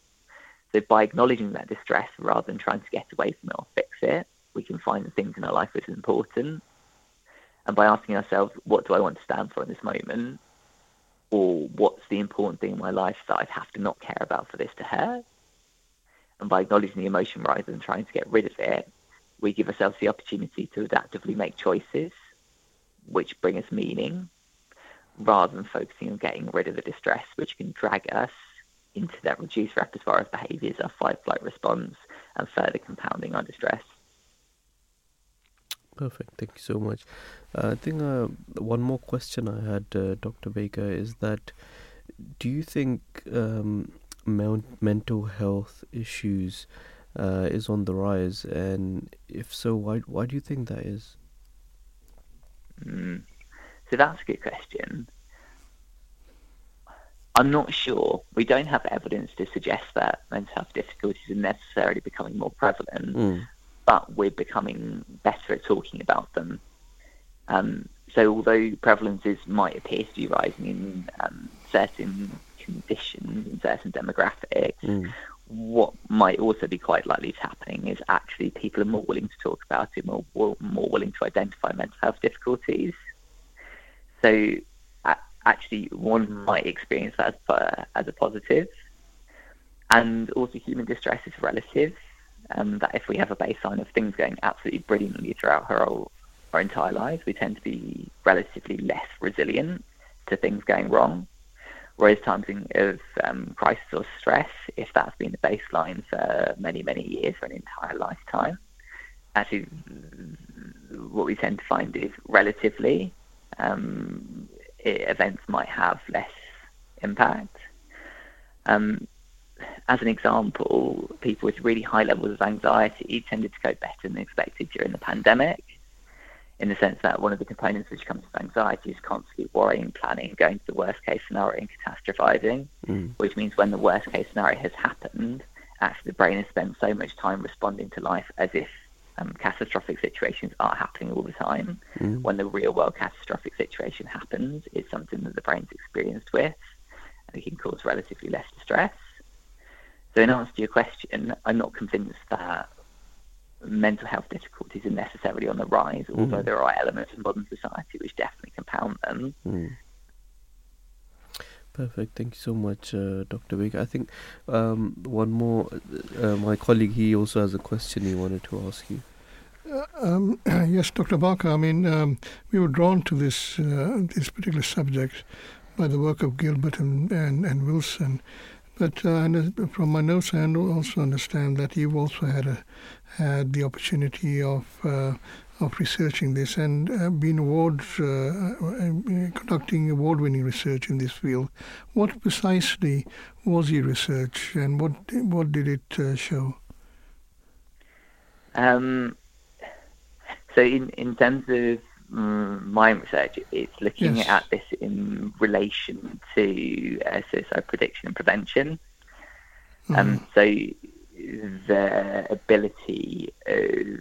So by acknowledging that distress rather than trying to get away from it or fix it, we can find the things in our life which are important. And by asking ourselves, what do I want to stand for in this moment? Or what's the important thing in my life that I'd have to not care about for this to hurt? And by acknowledging the emotion rather than trying to get rid of it, we give ourselves the opportunity to adaptively make choices which bring us meaning rather than focusing on getting rid of the distress, which can drag us into that reduced repertoire of behaviours, our fight flight response, and further compounding our distress. Perfect. Thank you so much. Uh, I think uh, one more question I had, uh, Dr. Baker, is that do you think um, mental health issues uh, is on the rise, and if so, why why do you think that is? Mm. So that's a good question. I'm not sure. We don't have evidence to suggest that mental health difficulties are necessarily becoming more prevalent, mm. but we're becoming better at talking about them. Um, so although prevalences might appear to be rising in um, certain conditions in certain demographics, mm. what might also be quite likely to happening is actually people are more willing to talk about it, more more willing to identify mental health difficulties. So actually, one might experience that as, as a positive. positive, and also human distress is relative. Um, that if we have a baseline of things going absolutely brilliantly throughout our, whole, our entire lives, we tend to be relatively less resilient to things going wrong. Whereas times of um, crisis or stress, if that's been the baseline for many, many years, for an entire lifetime, actually what we tend to find is relatively um, events might have less impact. Um, as an example, people with really high levels of anxiety tended to cope better than expected during the pandemic. In the sense that one of the components which comes with anxiety is constantly worrying, planning, going to the worst case scenario and catastrophizing, Mm. which means when the worst case scenario has happened, actually the brain has spent so much time responding to life as if um, catastrophic situations are happening all the time. Mm. When the real world catastrophic situation happens, it's something that the brain's experienced with and it can cause relatively less distress. So, in answer to your question, I'm not convinced that mental health difficulties are necessarily on the rise, although Mhm. there are elements of modern society which definitely compound them. Mm. Perfect. Thank you so much, uh, Dr. Baker. I think um, one more. Uh, my colleague, he also has a question he wanted to ask you. Um, yes, Dr. Barker. I mean, um, we were drawn to this uh, this particular subject by the work of Gilbert and and, and Wilson. But uh, uh, from my notes, I also understand that you've also had a, had the opportunity of uh, of researching this and uh, been awards uh, uh, conducting award-winning research in this field. What precisely was your research, and what what did it uh, show? Um, so, in, in terms of um, my research, it's looking Yes. at this in relation to uh, suicide prediction and prevention. Um, so, the ability of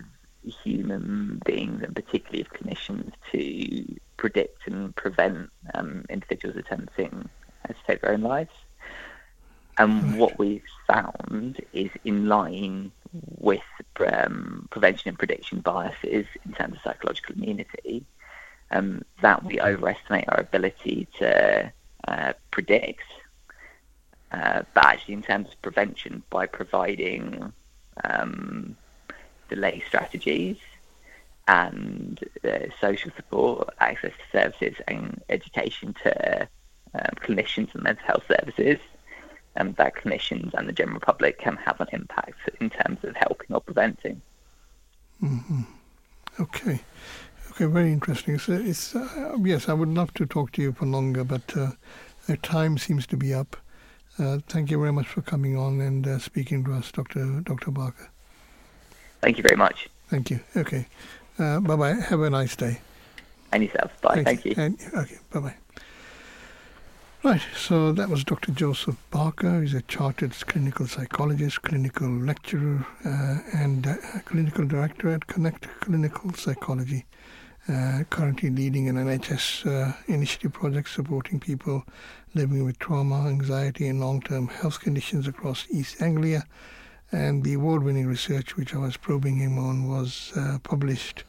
human beings, and particularly of clinicians, to predict and prevent um, individuals attempting to take their own lives. And Right. what we've found is in line with um, prevention and prediction biases in terms of psychological immunity, um, that we overestimate our ability to uh, predict, uh, but actually in terms of prevention by providing um, delay strategies and uh, social support, access to services and education to um, clinicians and mental health services, um, that clinicians and the general public can have an impact in terms of helping or preventing. Okay. Okay, very interesting. So it's uh, yes, I would love to talk to you for longer, but uh, the time seems to be up. Uh, thank you very much for coming on and uh, speaking to us, Dr. Dr. Barker. Thank you very much. Thank you. Okay. Uh, bye bye. Have a nice day. And yourself. Bye. Thank you. And, okay. Bye bye. Right. So that was Dr. Joseph Barker. He's a chartered clinical psychologist, clinical lecturer, uh, and uh, clinical director at Connect Clinical Psychology. Uh, currently leading an NHS uh, initiative project supporting people living with trauma, anxiety, and long-term health conditions across East Anglia. And the award-winning research which I was probing him on was uh, published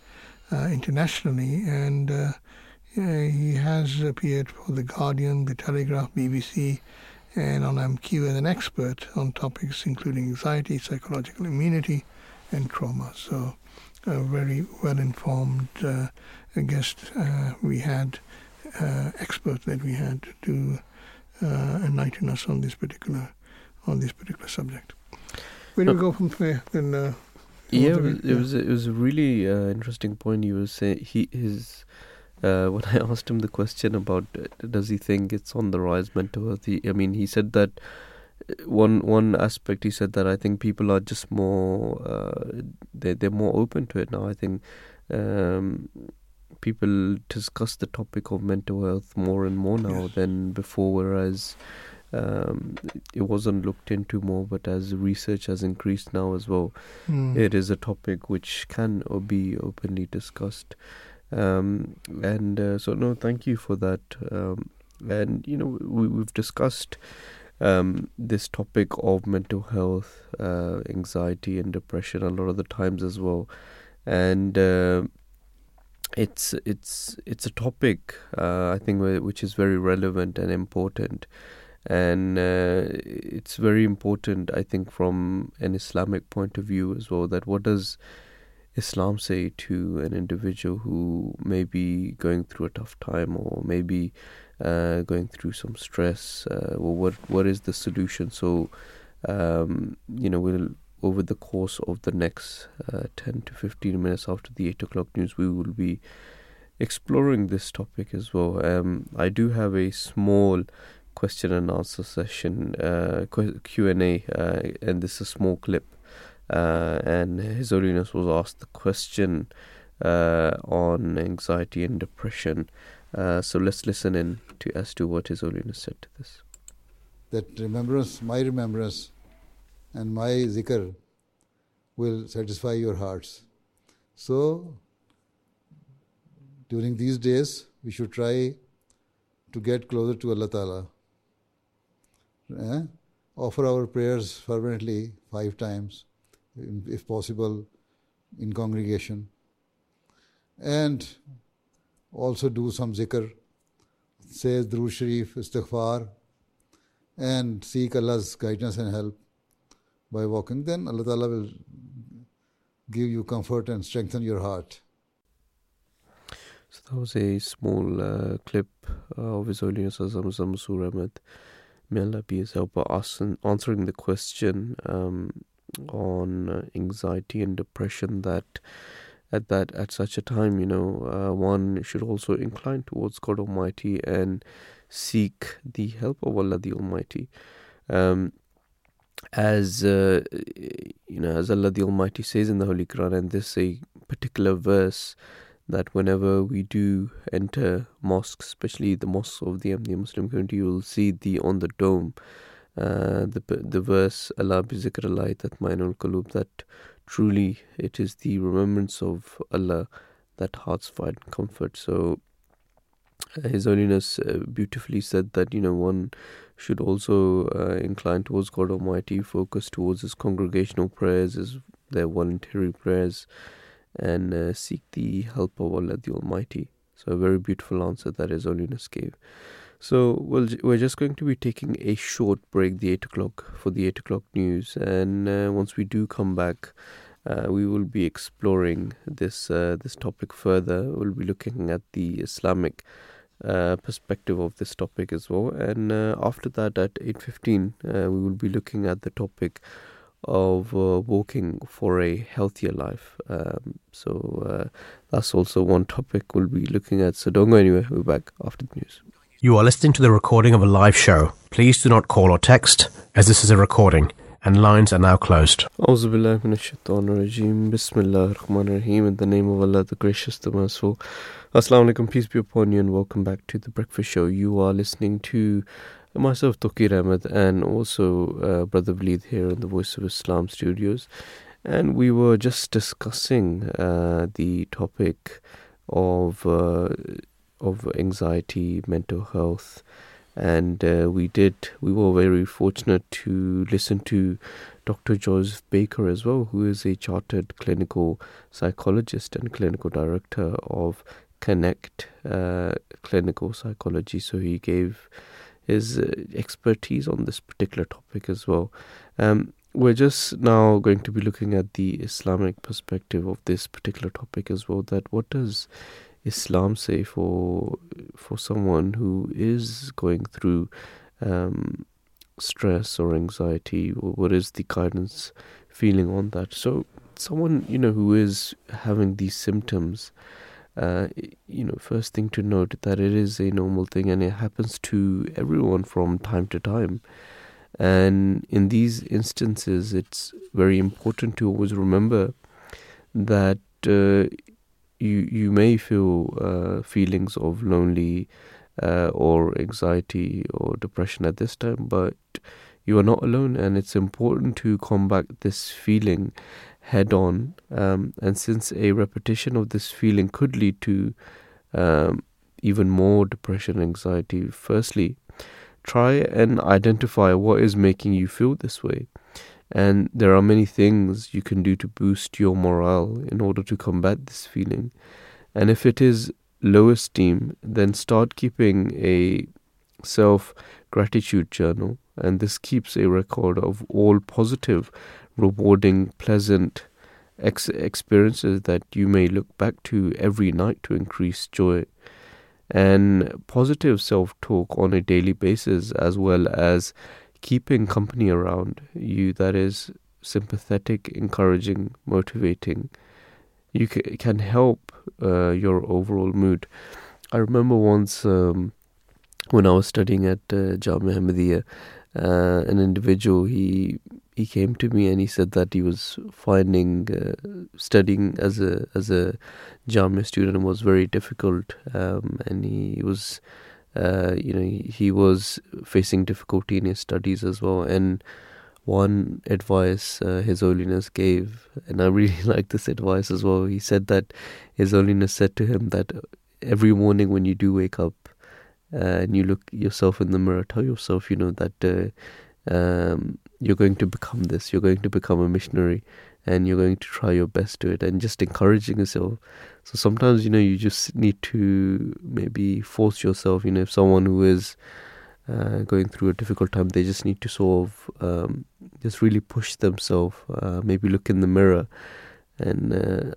uh, internationally, and uh, he has appeared for The Guardian, The Telegraph, BBC, and on MQ as an expert on topics including anxiety, psychological immunity, and trauma. So, a very well informed uh, guest uh, we had, uh, expert that we had to uh, enlighten us on this particular on this particular subject. Where do we Uh, go from there? Then, uh, Yeah, it was, it was it was a really uh, interesting point. He was saying he his uh, when I asked him the question about uh, does he think it's on the rise mental health. He, I mean, he said that uh, one one aspect. He said that I think people are just more uh, they they're more open to it now. I think um, people discuss the topic of mental health more and more now Yes. than before, whereas. Um, it wasn't looked into more, but as research has increased now as well, hmm. it is a topic which can or be openly discussed. Um, and uh, so, no, thank you for that. Um, and, you know, we, we've discussed um, this topic of mental health, uh, anxiety, and depression a lot of the times as well. And uh, it's it's it's a topic uh, I think which is very relevant and important, and uh, it's very important I think from an Islamic point of view as well. That what does Islam say to an individual who may be going through a tough time or maybe uh, going through some stress? Uh, well, what what is the solution? So, um, you know, we'll over the course of the next uh, 10 to 15 minutes after the 8 o'clock news, we will be exploring this topic as well. Um, I do have a small question and answer session, uh, Q&A, uh, and this is a small clip. Uh, and His Holiness was asked the question uh, on anxiety and depression. Uh, so let's listen in to as to what His Holiness said to this. That remembrance, my remembrance, and my zikr will satisfy your hearts. So, during these days, we should try to get closer to Allah Ta'ala. Eh? Offer our prayers fervently five times, if possible, in congregation. And also do some zikr, say Durood Sharif, istighfar, and seek Allah's guidance and help by walking. Then Allah Ta'ala will give you comfort and strengthen your heart. So that was a small uh, clip of His Holiness Mirza Masroor Ahmad. May Allah be his helper, answering the question um, on anxiety and depression that at that at such a time, you know, uh, one should also incline towards God Almighty and seek the help of Allah the Almighty. Um, as uh, you know, as Allah the Almighty says in the Holy Quran, and this a particular verse that whenever we do enter mosques, especially the mosques of the Muslim community, you will see the on the dome uh, the the verse Allah bi zikr that mainul qulub that truly it is the remembrance of Allah that hearts find comfort. So uh, His Holiness uh, beautifully said that you know one should also uh, incline towards God Almighty, focus towards His congregational prayers, His their voluntary prayers, and uh, seek the help of Allah the Almighty. So a very beautiful answer that His Holiness gave. So we'll, we're just going to be taking a short break, the eight o'clock for the eight o'clock news, and uh, once we do come back. Uh, we will be exploring this uh, this topic further. We'll be looking at the Islamic uh, perspective of this topic as well. And uh, after that, at 8.15, uh, we will be looking at the topic of uh, walking for a healthier life. Um, so uh, that's also one topic we'll be looking at. So don't go anywhere. We're back after the news. You are listening to the recording of a live show. Please do not call or text, as this is a recording and lines are now closed. Bismillah In the name of Allah, the gracious, the merciful. Assalamu alaikum, peace be upon you, and welcome back to the Breakfast Show. You are listening to myself, Touqeer Ahmed, and also uh, Brother Waleed here in the Voice of Islam studios. And we were just discussing uh, the topic of uh, of anxiety, mental health, and uh, we did we were very fortunate to listen to Dr. Joseph Baker as well, who is a chartered clinical psychologist and clinical director of Connect uh, Clinical Psychology. So he gave his uh, expertise on this particular topic as well. Um, we're just now going to be looking at the Islamic perspective of this particular topic as well. That what does Islam say for for someone who is going through um, stress or anxiety? What is the guidance feeling on that? So, someone you know who is having these symptoms, uh, you know, first thing to note that it is a normal thing and it happens to everyone from time to time. And in these instances, it's very important to always remember that uh, you you may feel uh, feelings of lonely uh, or anxiety or depression at this time, but you are not alone, and it's important to combat this feeling head on. Um, and since a repetition of this feeling could lead to um, even more depression, and anxiety, firstly, try and identify what is making you feel this way. And there are many things you can do to boost your morale in order to combat this feeling. And if it is low esteem, then start keeping a self gratitude journal. And this keeps a record of all positive, rewarding, pleasant ex- experiences that you may look back to every night to increase joy. And positive self talk on a daily basis, as well as keeping company around you that is sympathetic, encouraging, motivating, you ca- can help uh, your overall mood. I remember once um, when I was studying at uh, Jamia Ahmadiyya, uh, an individual he he came to me and he said that he was finding uh, studying as a as a Jamia student was very difficult, um, and he was, uh, you know, he, was facing difficulty in his studies as well. And one advice uh, His Holiness gave, and I really like this advice as well. He said that His Holiness said to him that every morning when you do wake up uh, and you look yourself in the mirror, tell yourself, you know, that uh, um, you're going to become this, you're going to become a missionary, and you're going to try your best to it, and just encouraging yourself. So sometimes, you know, you just need to maybe force yourself, you know, if someone who is uh, going through a difficult time, they just need to sort of um, just really push themselves, uh, maybe look in the mirror. And uh,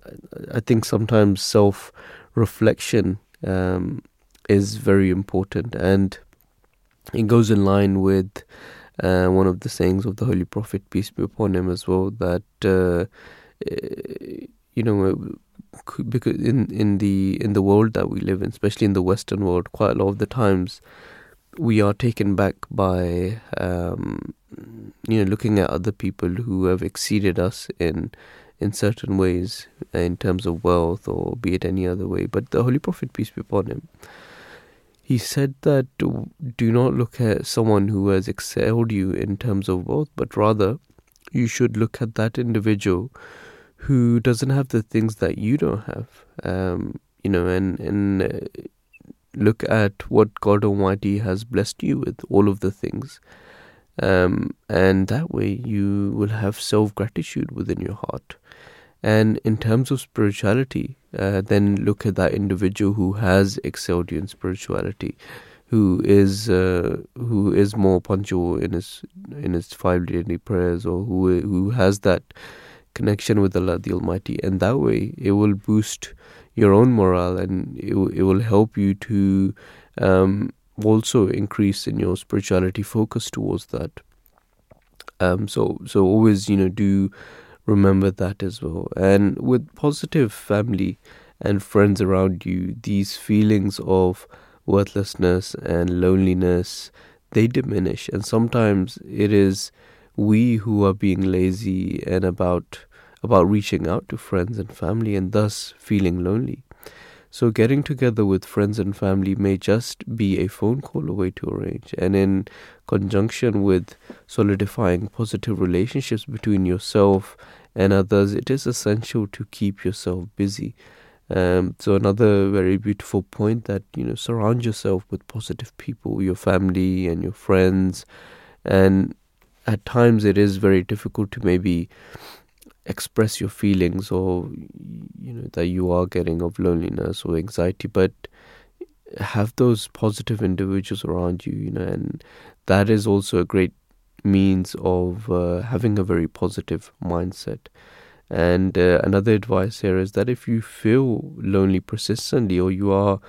I think sometimes self reflection um, is very important, and it goes in line with uh, one of the sayings of the Holy Prophet, peace be upon him, as well, that uh, you know because in in the in the world that we live in, especially in the Western world, quite a lot of the times we are taken back by um, you know looking at other people who have exceeded us in in certain ways in terms of wealth or be it any other way. But the Holy Prophet peace be upon him he said that do not look at someone who has excelled you in terms of wealth, but rather you should look at that individual who doesn't have the things that you don't have. Um, you know, and and uh, look at what God Almighty has blessed you with, all of the things. Um, and that way you will have self gratitude within your heart. And in terms of spirituality, uh, then look at that individual who has excelled you in spirituality, who is uh, who is more punctual in his in his five daily prayers, or who who has that connection with Allah the Almighty, and that way it will boost your own morale, and it it will help you to um, also increase in your spirituality focus towards that. Um, so so always you know do remember that as well. And with positive family and friends around you, these feelings of worthlessness and loneliness they diminish and sometimes it is we who are being lazy and about about reaching out to friends and family and thus feeling lonely so getting together with friends and family may just be a phone call away to arrange and in conjunction with solidifying positive relationships between yourself and others, it is essential to keep yourself busy. Um, so another very beautiful point that you know surround yourself with positive people, your family and your friends, and at times it is very difficult to maybe express your feelings or you know that you are getting of loneliness or anxiety, but have those positive individuals around you, you know, and that is also a great means of uh, having a very positive mindset. And uh, another advice here is that if you feel lonely persistently or you are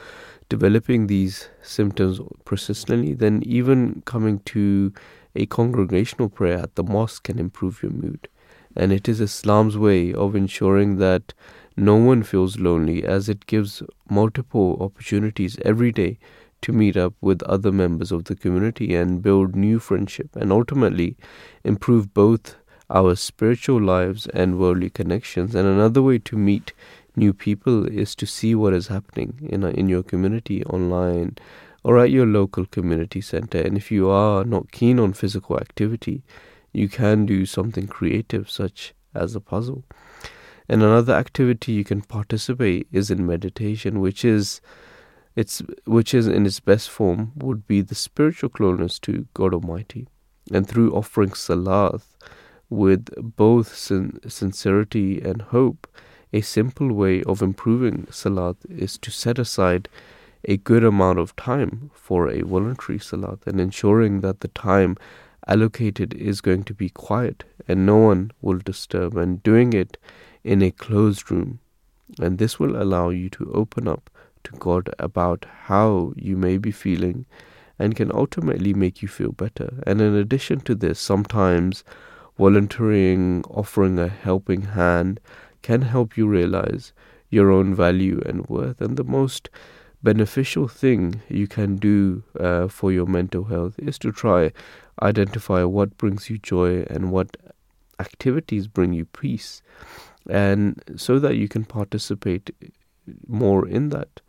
developing these symptoms persistently, then even coming to a congregational prayer at the mosque can improve your mood. And it is Islam's way of ensuring that no one feels lonely as it gives multiple opportunities every day to meet up with other members of the community and build new friendship and ultimately improve both our spiritual lives and worldly connections. And another way to meet new people is to see what is happening in in your community online or at your local community center. And if you are not keen on physical activity, you can do something creative such as a puzzle. And another activity you can participate is in meditation, which is its which is in its best form would be the spiritual closeness to God Almighty, and through offering salat with both sin- sincerity and hope, a simple way of improving salat is to set aside a good amount of time for a voluntary salat and ensuring that the time allocated is going to be quiet and no one will disturb and doing it in a closed room and this will allow you to open up to God about how you may be feeling and can ultimately make you feel better. And in addition to this, sometimes volunteering, offering a helping hand can help you realize your own value and worth. And the most beneficial thing you can do uh, for your mental health is to try identify what brings you joy and what activities bring you peace, and so that you can participate more in that.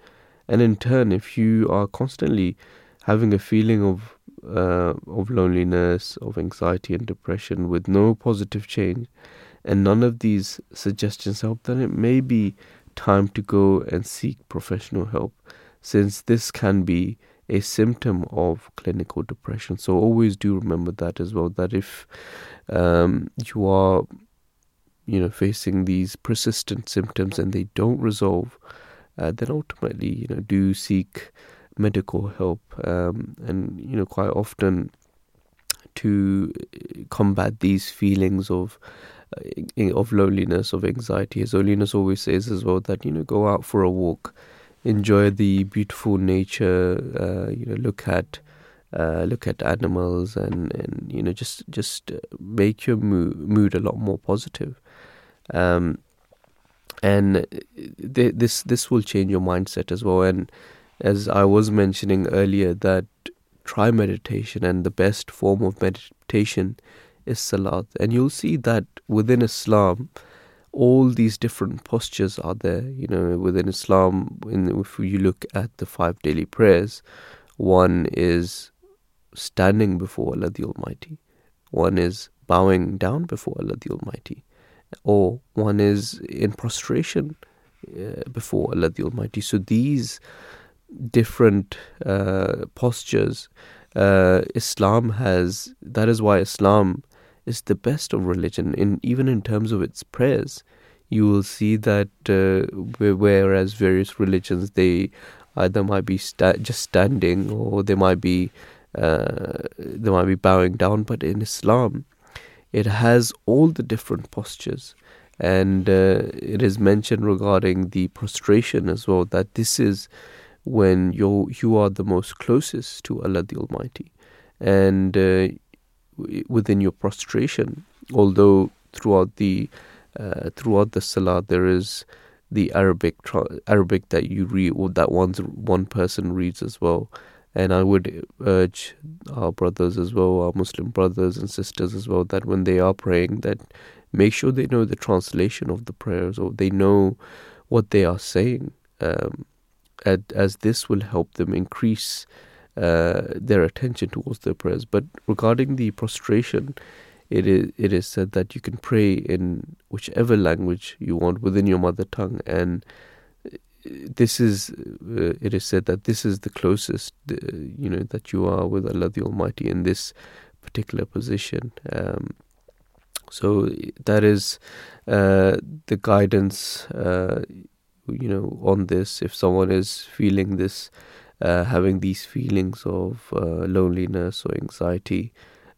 And in turn, if you are constantly having a feeling of uh, of loneliness, of anxiety and depression with no positive change, and none of these suggestions help, then it may be time to go and seek professional help, since this can be a symptom of clinical depression. So always do remember that as well. That if um, you are, you know, facing these persistent symptoms and they don't resolve, uh, then ultimately, you know, do seek medical help. Um, and you know, quite often to combat these feelings of uh, of loneliness, of anxiety. As Holiness always says as well that you know, go out for a walk enjoy the beautiful nature. Uh, you know, look at uh, look at animals and, and you know just just make your mood, mood a lot more positive. Um, and th- this this will change your mindset as well. And as I was mentioning earlier, that try meditation, and the best form of meditation is salat. And you'll see that within Islam, all these different postures are there. You know, within Islam, in, if you look at the five daily prayers, one is standing before Allah the Almighty, one is bowing down before Allah the Almighty, or one is in prostration uh, before Allah the Almighty. So these different uh, postures, uh, Islam has. That is why Islam is the best of religion. In even in terms of its prayers, you will see that uh, whereas various religions they either might be sta- just standing or they might be uh, they might be bowing down, but in Islam, it has all the different postures. And uh, it is mentioned regarding the prostration as well that this is when you you are the most closest to Allah the Almighty, and uh, within your prostration. Although throughout the uh, throughout the salah there is the Arabic Arabic that you read or that one one person reads as well. And I would urge our brothers as well, our Muslim brothers and sisters as well, that when they are praying, that make sure they know the translation of the prayers or they know what they are saying, um, as this will help them increase uh, their attention towards their prayers. But regarding the prostration, it is it is said that you can pray in whichever language you want within your mother tongue, and this is uh, it is said that this is the closest uh, you know that you are with Allah the Almighty in this particular position. Um, so that is uh, the guidance, uh, you know, on this. If someone is feeling this uh, having these feelings of uh, loneliness or anxiety.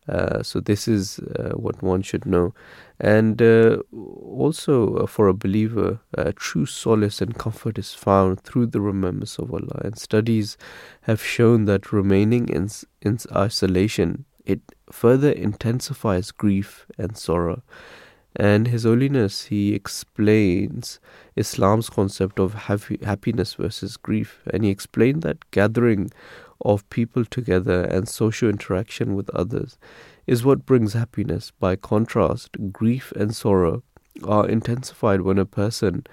Uh, so this is uh, what one should know, and uh, also for a believer, true solace and comfort is found through the remembrance of Allah. And studies have shown that remaining in in isolation it further intensifies grief and sorrow. And His Holiness, he explains Islam's concept of happy, happiness versus grief. And he explained that gathering of people together and social interaction with others is what brings happiness. By contrast, grief and sorrow are intensified when a person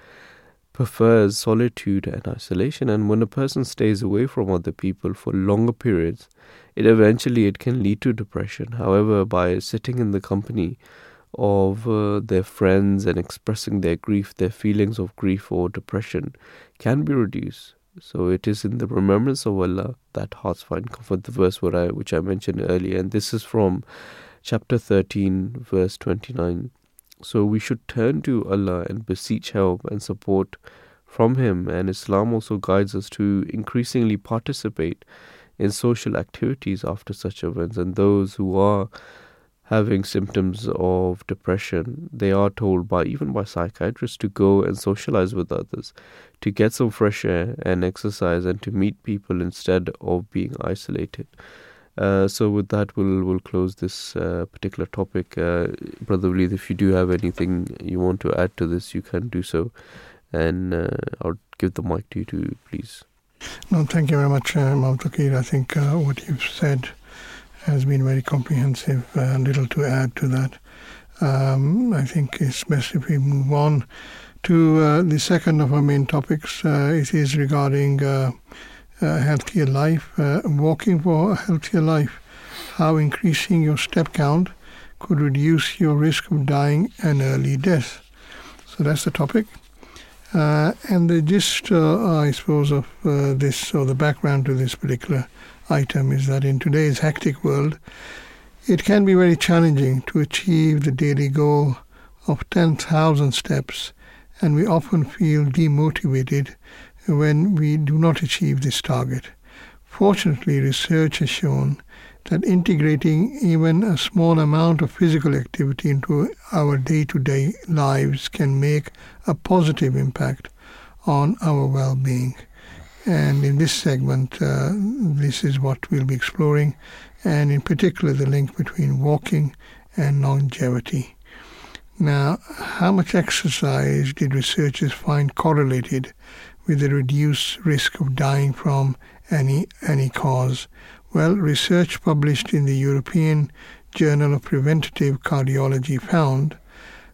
prefers solitude and isolation and when a person stays away from other people for longer periods it eventually it can lead to depression however by sitting in the company of uh, their friends and expressing their grief, their feelings of grief or depression can be reduced. So it is in the remembrance of Allah that hearts find comfort. The verse I, which I mentioned earlier, and this is from chapter 13, verse 29. So we should turn to Allah and beseech help and support from Him. And Islam also guides us to increasingly participate in social activities after such events. And those who are having symptoms of depression, they are told by even by psychiatrists to go and socialize with others, to get some fresh air and exercise, and to meet people instead of being isolated. Uh, so with that, we'll we'll close this uh, particular topic, uh, brother Waleed. If you do have anything you want to add to this, you can do so, and uh, I'll give the mic to you, please. No, thank you very much, uh, I think uh, what you've said has been very comprehensive. Uh, little to add to that. um, I think it's best if we move on to uh, the second of our main topics. Uh, it is regarding uh, a healthier life, uh, walking for a healthier life, how increasing your step count could reduce your risk of dying an early death. So that's the topic. Uh, and the gist, uh, I suppose, of this, or the background to this particular item is that in today's hectic world, it can be very challenging to achieve the daily goal of 10,000 steps, and we often feel demotivated when we do not achieve this target. Fortunately, research has shown that integrating even a small amount of physical activity into our day to day lives can make a positive impact on our well being. And in this segment, uh, this is what we'll be exploring, and in particular, the link between walking and longevity. Now, how much exercise did researchers find correlated with the reduced risk of dying from any, any cause? Well, research published in the European Journal of Preventative Cardiology found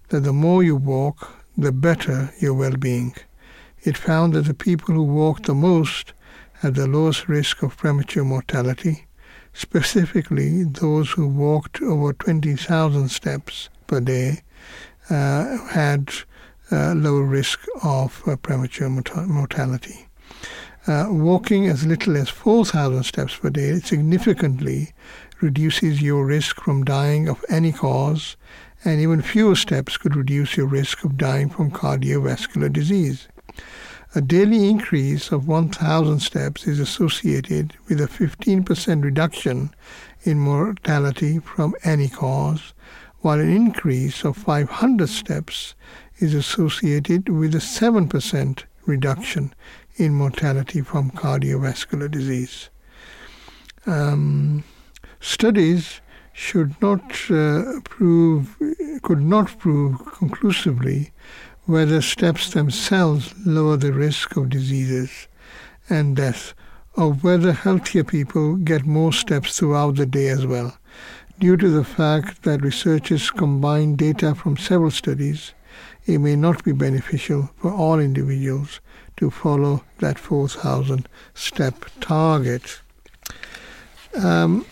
that the more you walk, the better your well being it found that the people who walked the most had the lowest risk of premature mortality, specifically those who walked over 20,000 steps per day uh, had uh, lower risk of uh, premature mortality. Uh, walking as little as 4,000 steps per day significantly reduces your risk from dying of any cause, and even fewer steps could reduce your risk of dying from cardiovascular disease. A daily increase of 1,000 steps is associated with a 15% reduction in mortality from any cause, while an increase of 500 steps is associated with a 7% reduction in mortality from cardiovascular disease. Um, studies should not uh, prove, could not prove conclusively whether steps themselves lower the risk of diseases and death, or whether healthier people get more steps throughout the day as well. Due to the fact that researchers combine data from several studies, it may not be beneficial for all individuals to follow that 4,000 step target. Um,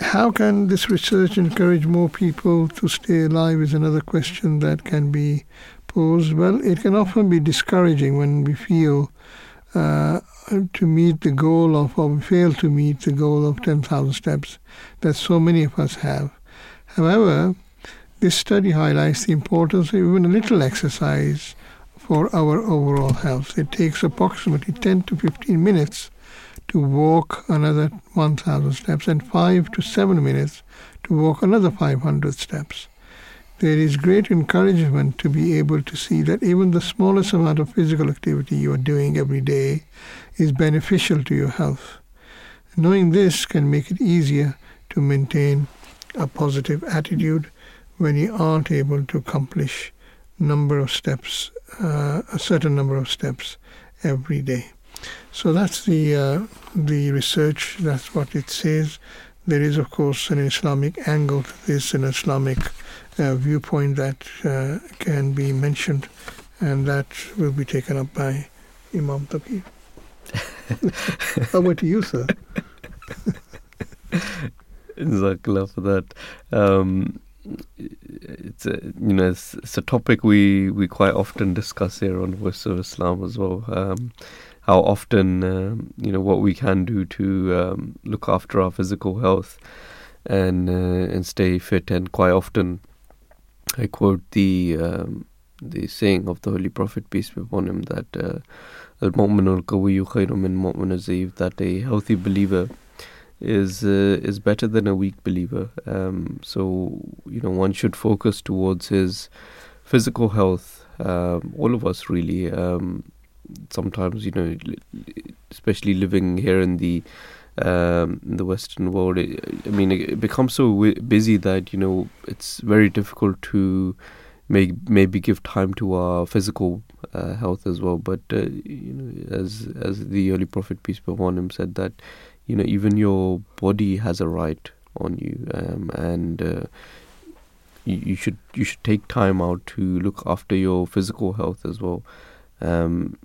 how can this research encourage more people to stay alive is another question that can be well, it can often be discouraging when we feel uh, to meet the goal of, or we fail to meet the goal of 10,000 steps that so many of us have. However, this study highlights the importance of even a little exercise for our overall health. It takes approximately 10 to 15 minutes to walk another 1,000 steps and 5 to 7 minutes to walk another 500 steps there is great encouragement to be able to see that even the smallest amount of physical activity you are doing every day is beneficial to your health. Knowing this can make it easier to maintain a positive attitude when you aren't able to accomplish number of steps, uh, a certain number of steps every day. So that's the uh, the research. That's what it says. There is, of course, an Islamic angle to this, an Islamic viewpoint that uh, can be mentioned, and that will be taken up by Imam Touqeer. Over to you, sir. Jazakallah for that. Um, it's a, you know it's, it's, a topic we, we quite often discuss here on Voice of Islam as well. Um, how often um, you know what we can do to um, look after our physical health and uh, and stay fit, and quite often I quote the um, the saying of the Holy Prophet peace be upon him that uh, al that a healthy believer is uh, is better than a weak believer. Um, so you know one should focus towards his physical health. Um, all of us really. Um, sometimes you know, especially living here in the um, in the Western world. It, I mean, it becomes so w- busy that you know it's very difficult to make maybe give time to our physical uh, health as well. But uh, you know, as as the early Prophet peace be upon him said that you know even your body has a right on you, um, and uh, you, you should you should take time out to look after your physical health as well. Um,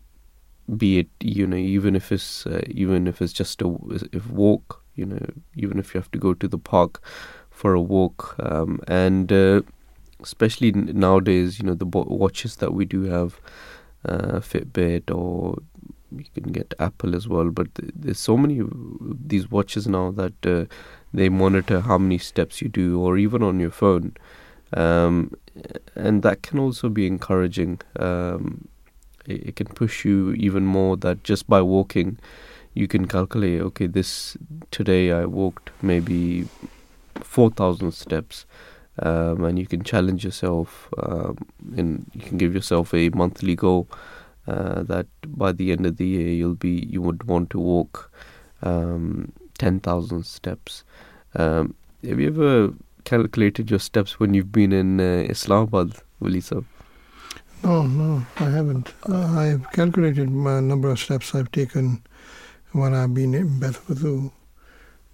be it you know even if it's uh, even if it's just a if walk you know even if you have to go to the park for a walk um, and uh, especially nowadays you know the watches that we do have uh, Fitbit or you can get Apple as well but there's so many these watches now that uh, they monitor how many steps you do or even on your phone. Um, and that can also be encouraging um, it, it, can push you even more that just by walking you can calculate okay this today i walked maybe 4000 steps um, and you can challenge yourself um, and you can give yourself a monthly goal uh, that by the end of the year you'll be you would want to walk um, 10,000 steps um, have you ever calculated your steps when you've been in uh, Islamabad, Walisa? No, no, I haven't. Uh, I've calculated my number of steps I've taken when I've been in Beth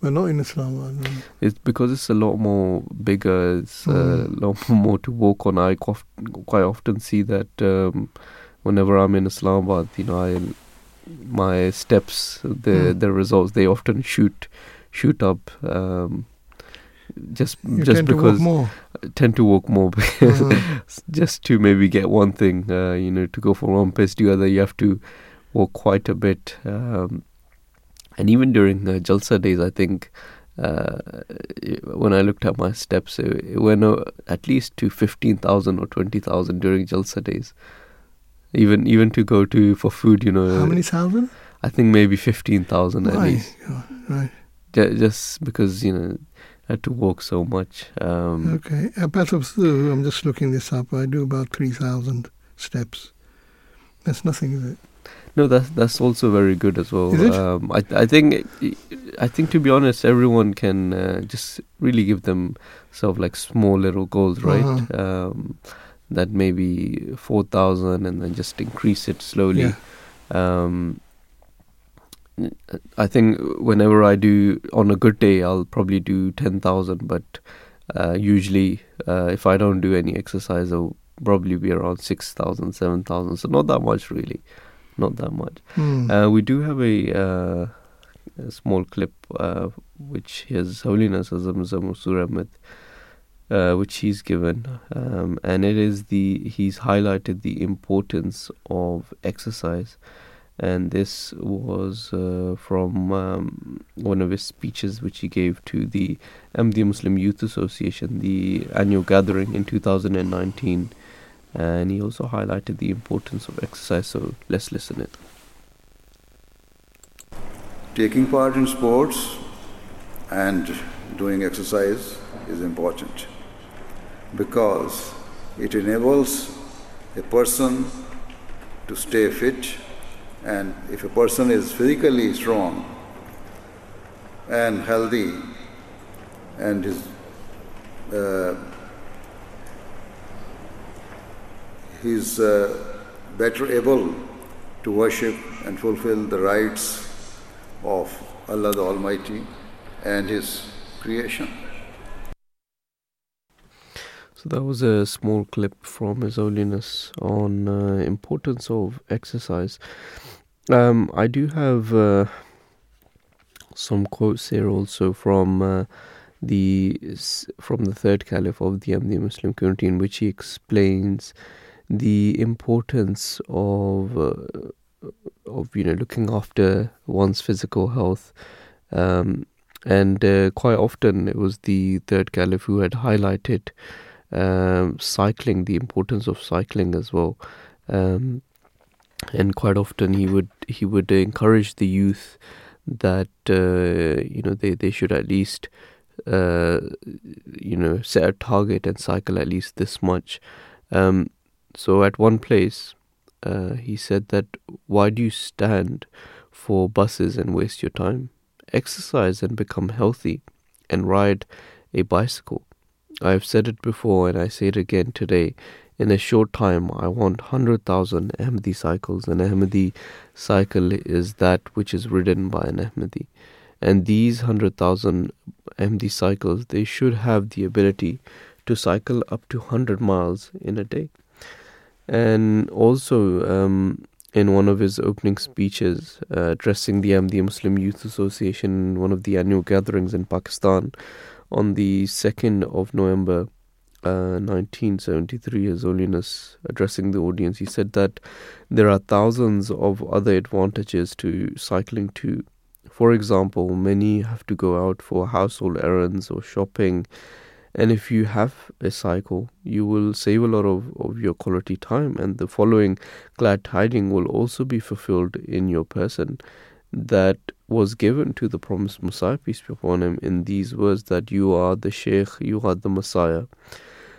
but not in Islamabad. It's because it's a lot more bigger. It's mm. a lot more to walk on. I quite often see that um, whenever I'm in Islamabad, you know, I my steps, the mm. the results, they often shoot shoot up. Um, just you just because to tend to walk more uh-huh. just to maybe get one thing uh, you know to go from one place to the other you have to walk quite a bit um, and even during uh, jalsa days i think uh, when I looked at my steps, it, it went uh, at least to fifteen thousand or twenty thousand during Jalsa days. Even even to go to for food, you know. How many thousand? I think maybe fifteen thousand at least. right. Just because you know had to walk so much. Um, okay, at Beth Wazoo, I'm just looking this up. I do about three thousand steps. That's nothing, is it? No, that's that's also very good as well. Is it? Um, I I think I think to be honest, everyone can uh, just really give them, themselves like small little goals, right? Uh-huh. Um, that maybe four thousand, and then just increase it slowly. Yeah. Um, I think whenever I do on a good day, I'll probably do ten thousand. But uh, usually, uh, if I don't do any exercise, I'll probably be around 6,000, 7,000. So not that much, really, not that much. Hmm. Uh, we do have a, uh, a small clip uh, which His Holiness Hazrat Mirza Masroor Ahmad. Uh, which he's given, um, and it is the he's highlighted the importance of exercise and this was uh, from um, one of his speeches which he gave to the MD Muslim Youth Association, the annual gathering in 2019. And he also highlighted the importance of exercise, so let's listen it. Taking part in sports and doing exercise is important because it enables a person to stay fit and if a person is physically strong and healthy and is uh, he's uh, better able to worship and fulfill the rights of Allah the Almighty and His creation. So that was a small clip from His Holiness on uh, importance of exercise. Um, I do have uh, some quotes here also from uh, the from the third caliph of the Ahmadiyya Muslim community, in which he explains the importance of uh, of you know looking after one's physical health. Um, and uh, quite often it was the third caliph who had highlighted um, cycling, the importance of cycling as well. Um, and quite often he would he would encourage the youth that uh, you know they they should at least uh, you know set a target and cycle at least this much. Um, so at one place, uh, he said that why do you stand for buses and waste your time? Exercise and become healthy, and ride a bicycle. I have said it before and I say it again today. In a short time, I want 100,000 Ahmadi cycles. An Ahmadi cycle is that which is ridden by an Ahmadi. And these 100,000 Ahmadi cycles, they should have the ability to cycle up to 100 miles in a day. And also, um, in one of his opening speeches uh, addressing the Ahmadiyya Muslim Youth Association in one of the annual gatherings in Pakistan on the 2nd of November uh, 1973, His Holiness addressing the audience, he said that there are thousands of other advantages to cycling too. For example, many have to go out for household errands or shopping and if you have a cycle, you will save a lot of, of your quality time. And the following glad tiding will also be fulfilled in your person that was given to the promised Messiah, peace be upon him, in these words that you are the Shaykh, you are the Messiah,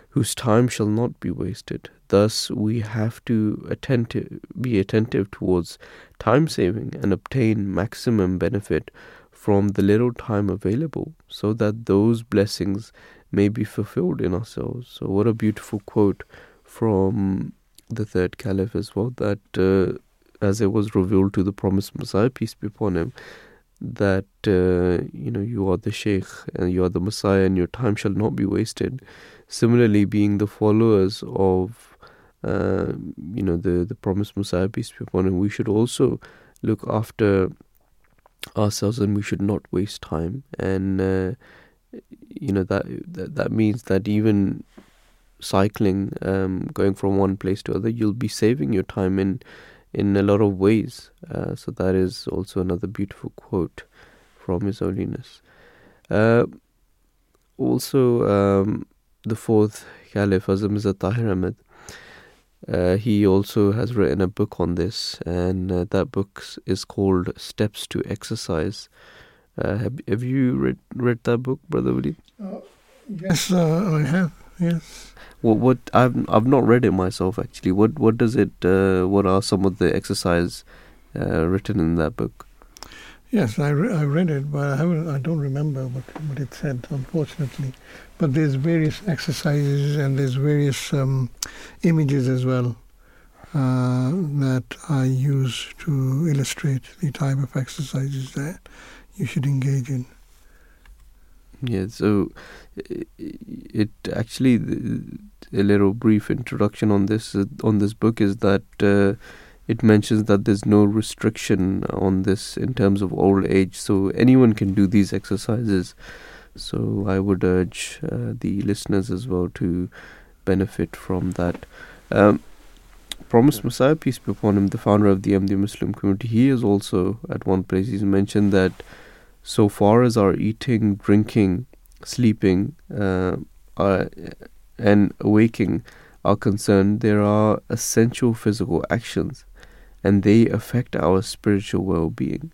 whose time shall not be wasted. Thus, we have to attentive, be attentive towards time saving and obtain maximum benefit from the little time available so that those blessings may be fulfilled in ourselves. So, what a beautiful quote from the third caliph as well that uh, as it was revealed to the promised Messiah, peace be upon him, that uh, you know you are the Sheikh and you are the Messiah, and your time shall not be wasted. Similarly, being the followers of uh, you know the the promised Messiah, peace be upon him, we should also look after ourselves, and we should not waste time and uh, you know that that, that means that even cycling um, going from one place to other you'll be saving your time in in a lot of ways uh, so that is also another beautiful quote from his holiness uh, also um, the fourth caliph Hazrat Mirza Tahir Ahmad uh, he also has written a book on this and uh, that book is called steps to exercise uh, have Have you read read that book, brother Waleed? Uh, yes, I have. Yes. What what I've I've not read it myself actually. What what does it? Uh, what are some of the exercises uh, written in that book? Yes, I, re- I read it, but I haven't. I don't remember what what it said, unfortunately. But there's various exercises and there's various um, images as well uh, that I use to illustrate the type of exercises that you should engage in. Yeah, so it actually a little brief introduction on this on this book is that uh, it mentions that there's no restriction on this in terms of old age, so anyone can do these exercises. So I would urge uh, the listeners as well to benefit from that. Um, Promised Messiah, peace be upon him, the founder of the Ahmadiyya Muslim community, he is also at one place he's mentioned that so far as our eating, drinking, sleeping, uh, uh, and waking are concerned, there are essential physical actions and they affect our spiritual well being.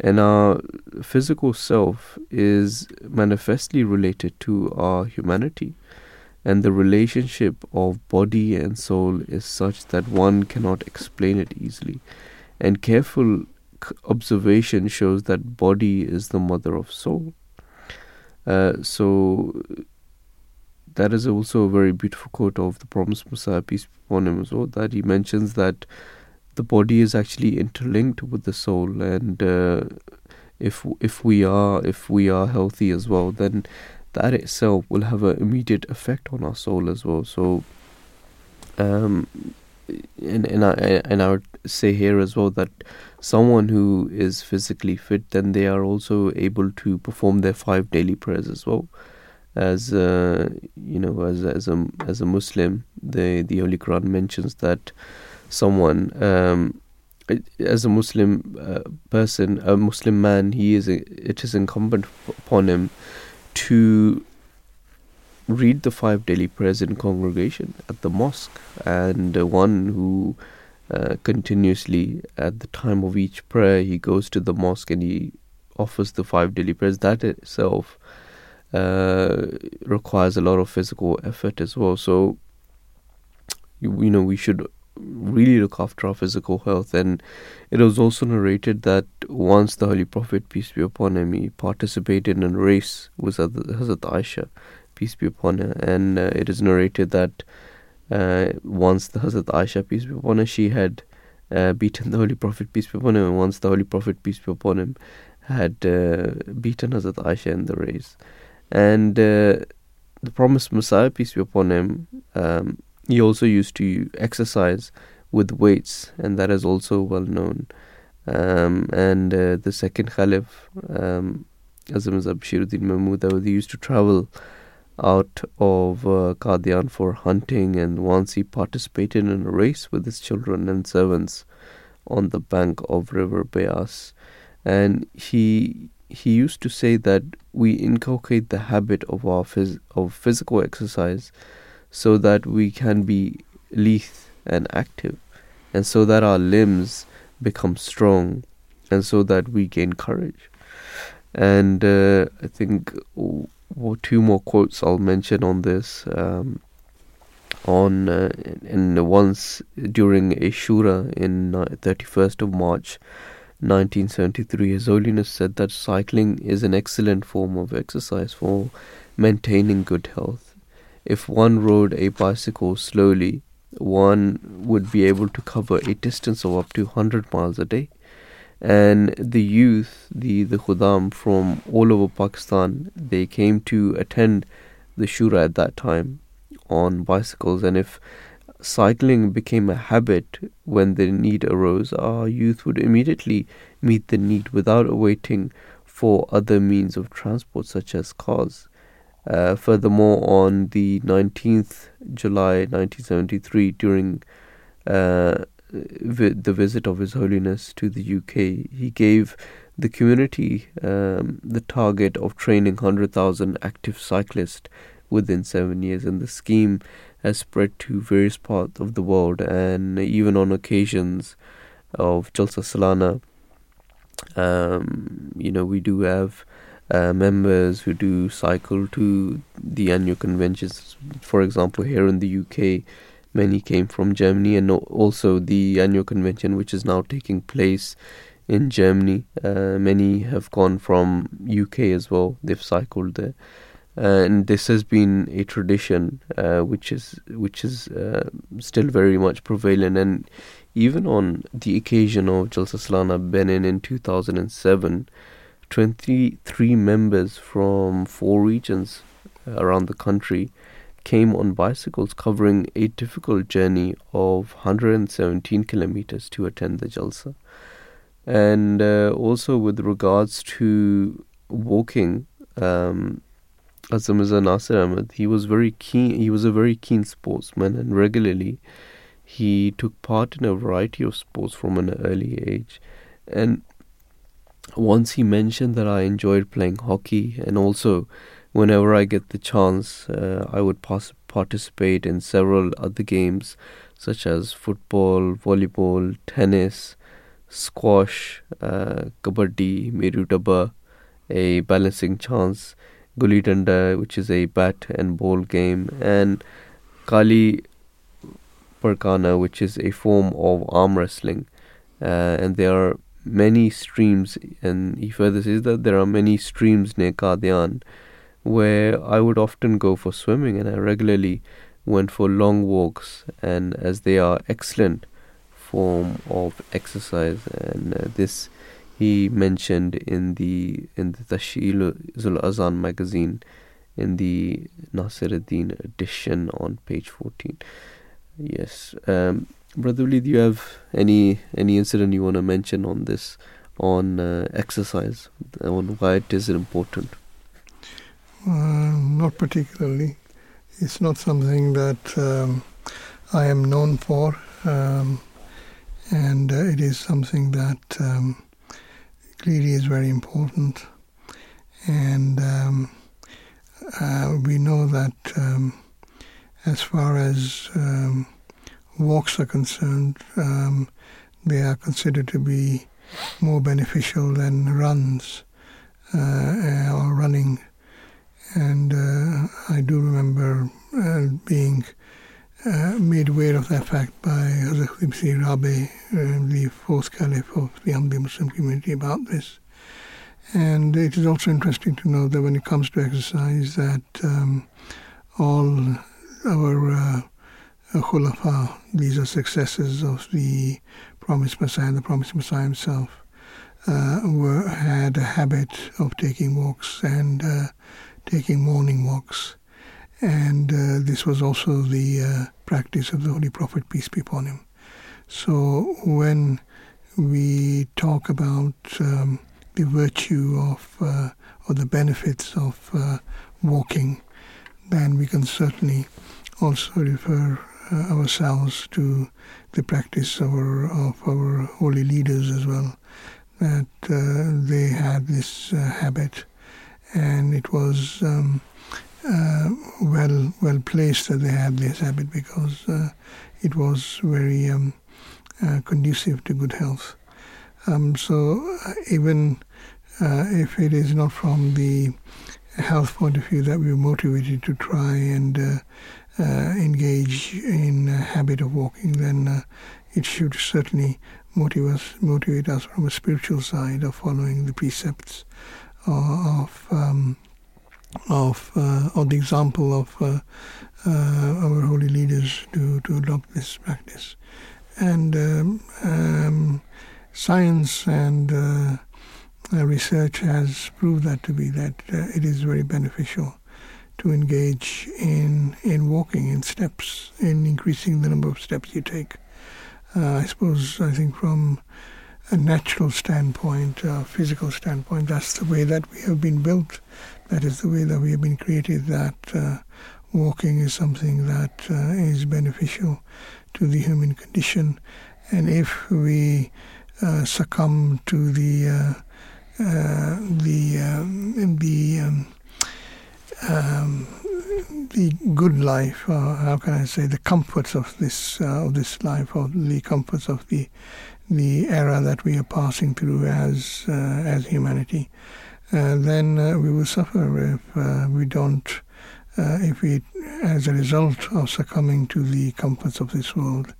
And our physical self is manifestly related to our humanity. And the relationship of body and soul is such that one cannot explain it easily. And careful observation shows that body is the mother of soul. Uh, so that is also a very beautiful quote of the promised Messiah, peace be upon him, as well, that he mentions that the body is actually interlinked with the soul, and uh, if if we are if we are healthy as well, then that itself will have an immediate effect on our soul as well. So, um, and and I and I would say here as well that someone who is physically fit, then they are also able to perform their five daily prayers as well. As uh, you know, as as a as a Muslim, the the Holy Quran mentions that someone, um, as a Muslim uh, person, a Muslim man, he is a, it is incumbent upon him to read the five daily prayers in congregation at the mosque, and uh, one who uh, continuously at the time of each prayer he goes to the mosque and he offers the five daily prayers. That itself uh, requires a lot of physical effort as well. So you, you know we should really look after our physical health. And it was also narrated that once the holy prophet peace be upon him he participated in a race with Hazrat Aisha peace be upon her. And uh, it is narrated that uh, once the Hazrat Aisha, peace be upon her, she had uh, beaten the Holy Prophet, peace be upon him, and once the Holy Prophet, peace be upon him, had uh, beaten Hazrat Aisha in the race. And uh, the promised Messiah, peace be upon him, um, he also used to exercise with weights, and that is also well known. Um, and uh, the second Caliph, um, Hazrat Bashiruddin Mahmud, they used to travel out of uh, for hunting, and once he participated in a race with his children and servants on the bank of River Beas, and he he used to say that we inculcate the habit of our phys- of physical exercise so that we can be lithe and active and so that our limbs become strong and so that we gain courage. And uh, i think two more quotes i'll mention on this um, on uh, and once during a shura in 31st of march 1973, His Holiness said that cycling is an excellent form of exercise for maintaining good health. If one rode a bicycle slowly, one would be able to cover a distance of up to 100 miles a day. And the youth, the, the Khuddam from all over Pakistan, they came to attend the Shura at that time on bicycles. And if cycling became a habit when the need arose, our youth would immediately meet the need without waiting for other means of transport such as cars. Uh, furthermore, on the 19th July 1973, during uh, the visit of His Holiness to the UK, he gave the community um, the target of training 100,000 active cyclists within seven years, and the scheme has spread to various parts of the world, and even on occasions of Jalsa Salana, um, you know, we do have uh, members who do cycle to the annual conventions. For example, here in the UK, many came from Germany, and also the annual convention, which is now taking place in Germany. Uh, many have gone from UK as well. They've cycled there and this has been a tradition uh, which is which is uh, still very much prevalent and even on the occasion of Jalsa Salana Benin in 2007 23 members from four regions around the country came on bicycles covering a difficult journey of 117 kilometers to attend the Jalsa and uh, also with regards to walking um, as Mirza Nasir Ahmed, he was very keen. He was a very keen sportsman, and regularly he took part in a variety of sports from an early age. And once he mentioned that I enjoyed playing hockey, and also whenever I get the chance, uh, I would pass, participate in several other games such as football, volleyball, tennis, squash, uh, kabaddi, meru dabba, a balancing chance Gulli Danda, which is a bat and ball game, and Kali Parkana, which is a form of arm wrestling. Uh, and there are many streams, and he further says that there are many streams near Qadian where I would often go for swimming, and I regularly went for long walks, and as they are excellent form of exercise, and uh, this he mentioned in the in the Tashil Zul Azan magazine in the Nasiruddin edition on page 14 yes um, brother Lee, do you have any any incident you want to mention on this on uh, exercise on why it is important uh, not particularly it's not something that um, I am known for um, and uh, it is something that um, clearly is very important. And um, uh, we know that um, as far as um, walks are concerned, they are considered to be more beneficial than runs uh, or running. And uh, I do remember uh, being uh, made aware of that fact by Hazrat Qibsi Rabi, uh, the fourth caliph of the Ahmadi Muslim community about this. And it is also interesting to know that when it comes to exercise, that um, all our uh, khulafa, these are successors of the promised Messiah, the promised Messiah himself, uh, were had a habit of taking walks and uh, taking morning walks and uh, this was also the uh, practice of the Holy Prophet, peace be upon him. So when we talk about um, the virtue of uh, or the benefits of uh, walking, then we can certainly also refer uh, ourselves to the practice of our, of our holy leaders as well, that uh, they had this habit, and it was um, uh, well well placed that they had this habit because uh, it was very um, uh, conducive to good health. Um, so even if it is not from the health point of view that we were motivated to try and uh, uh, engage in a habit of walking, then uh, it should certainly motivate us, motivate us from a spiritual side of following the precepts of um, of uh, or the example of uh, uh, our holy leaders to, to adopt this practice. And um, um, science and uh, research has proved that to be that it is very beneficial to engage in in walking in steps, in increasing the number of steps you take. Uh, I suppose I think from a natural standpoint, a physical standpoint, that's the way that we have been built. That is the way that we have been created. That uh, walking is something that uh, is beneficial to the human condition, and if we uh, succumb to the uh, uh, the um, the um, um, the good life, how can I say, the comforts of this uh, of this life, or the comforts of the the era that we are passing through as uh, as humanity, uh, then uh, we will suffer if uh, we don't. Uh, if we, as a result of succumbing to the comforts of this world,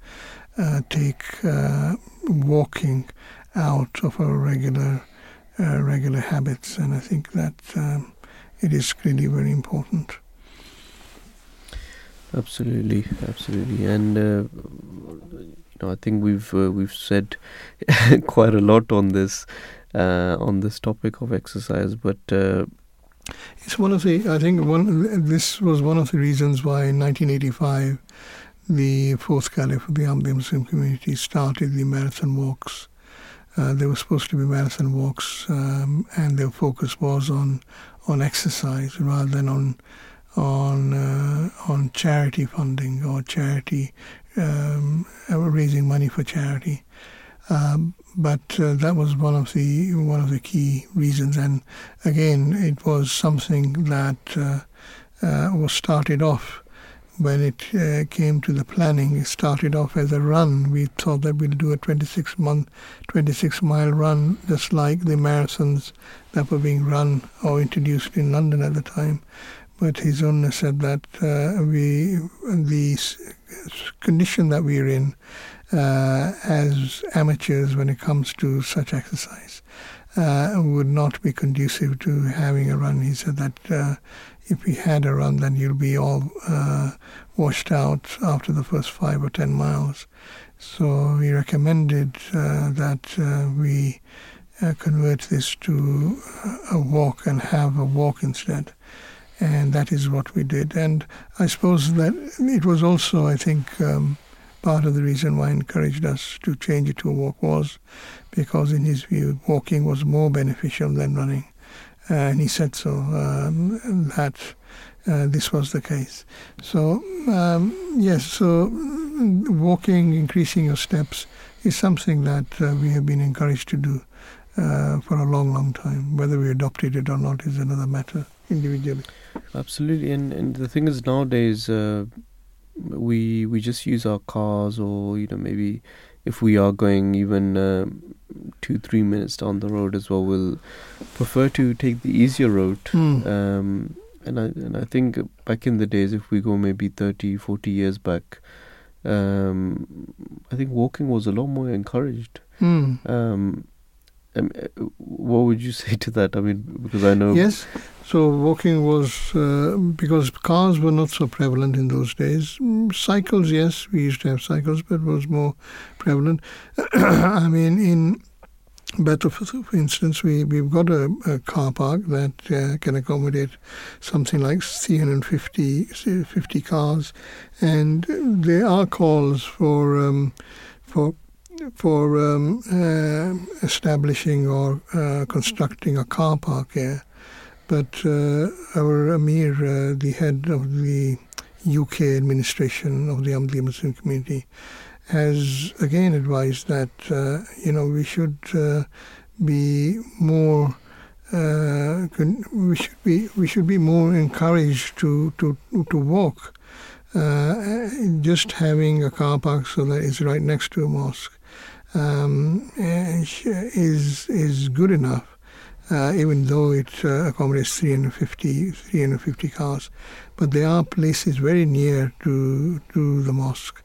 take walking out of our regular regular habits, and I think that um, it is really very important. Absolutely, absolutely, and uh, know, I think we've uh, we've said quite a lot on this uh, on this topic of exercise, but uh, it's one of the. I think one. This was one of the reasons why in 1985, the fourth caliph of the Ahmadiyya Muslim community started the marathon walks uh, there were supposed to be marathon walks, um, and their focus was on on exercise rather than on on uh, on charity funding or charity um, uh, raising money for charity. Um, but uh, that was one of the one of the key reasons, and again, it was something that uh, uh, was started off when it uh, came to the planning, it started off as a run. We thought that we'll do a 26 month, 26 mile run, just like the marathons that were being run or introduced in London at the time. But His Holiness said that uh, we, the condition that we're in uh, as amateurs when it comes to such exercise uh, would not be conducive to having a run. He said that uh, if we had a run, then you'll be all uh, washed out after the first five or ten miles. So we recommended uh, that we uh, convert this to a walk and have a walk instead. And that is what we did. And I suppose that it was also, I think, um, part of the reason why he encouraged us to change it to a walk was because, in his view, walking was more beneficial than running and he said so um, that uh, this was the case. So um, yes, so walking, increasing your steps is something that uh, we have been encouraged to do uh, for a long, long time. Whether we adopted it or not is another matter individually. Absolutely, and and the thing is nowadays uh, we we just use our cars or you know maybe if we are going even uh, two three minutes down the road as well, we'll prefer to take the easier route. Mm. Um, and I and I think back in the days, if we go maybe 30, 40 years back, um, I think walking was a lot more encouraged. Mm. Um, um, what would you say to that? I mean, because I know. Yes. So walking was uh, because cars were not so prevalent in those days. Mm, cycles, yes, we used to have cycles, but it was more prevalent. I mean, in for, for instance, we, we've got a, a car park that uh, can accommodate something like 350 50 cars, and there are calls for um, for for um, uh, establishing or uh, constructing a car park here. But uh, our Amir, uh, the head of the UK administration of the Ahmadiyya Muslim community, has again advised that uh, you know we should uh, be more uh, we should be we should be more encouraged to to to walk. Uh, just having a car park so that it's right next to a mosque um, is is good enough. Uh, even though it uh, accommodates 350, 350 cars. But there are places very near to to the mosque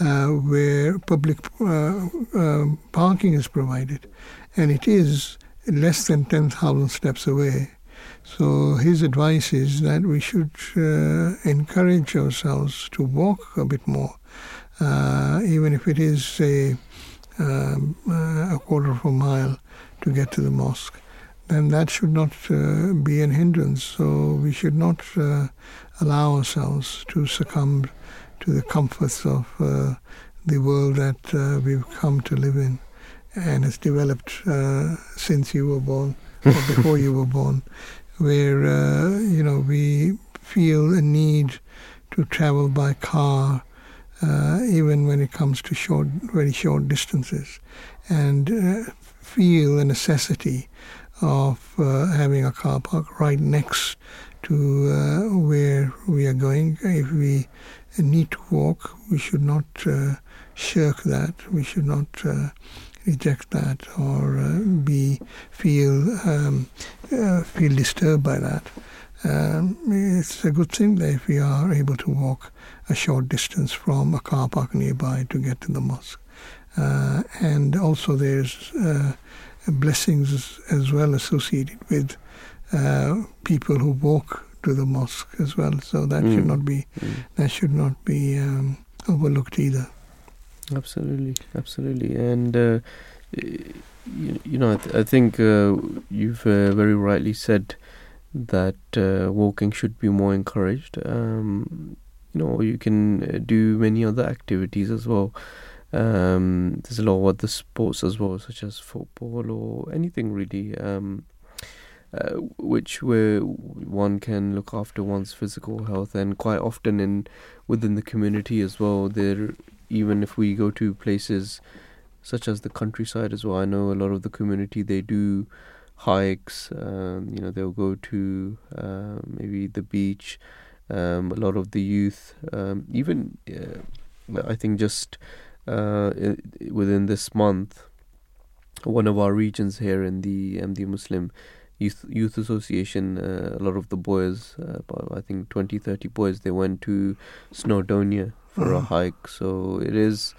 uh, where public uh, uh, parking is provided, and it is less than 10,000 steps away. So his advice is that we should uh, encourage ourselves to walk a bit more, uh, even if it is say um, a quarter of a mile to get to the mosque. Then that should not be an hindrance. So we should not allow ourselves to succumb to the comforts of uh, the world that uh, we've come to live in and has developed uh, since you were born or before you were born, where uh, you know we feel a need to travel by car, uh, even when it comes to short, very short distances, and uh, feel a necessity of having a car park right next to where we are going. If we need to walk. We should not uh, shirk that. We should not uh, reject that or uh, be feel um, uh, feel disturbed by that. Um, it's a good thing that if we are able to walk a short distance from a car park nearby to get to the mosque. Uh, and also there's uh, blessings as well associated with people who walk to the mosque as well. So that mm. should not be mm. that should not be um, overlooked either. Absolutely, absolutely, and uh, you, you, know I, th- I think uh, you've uh, very rightly said that uh, walking should be more encouraged. Um, you know, you can uh, do many other activities as well. Um, there's a lot of other sports as well, such as football or anything really. Um, uh, which where one can look after one's physical health and quite often in within the community as well there even if we go to places such as the countryside as well i know a lot of the community they do hikes um, you know they'll go to uh, maybe the beach um, a lot of the youth um, even uh, i think just uh, within this month one of our regions here in the Ahmadiyya Muslim youth youth association uh, a lot of the boys uh, i think 20 30 boys they went to snowdonia for a mm. hike so it is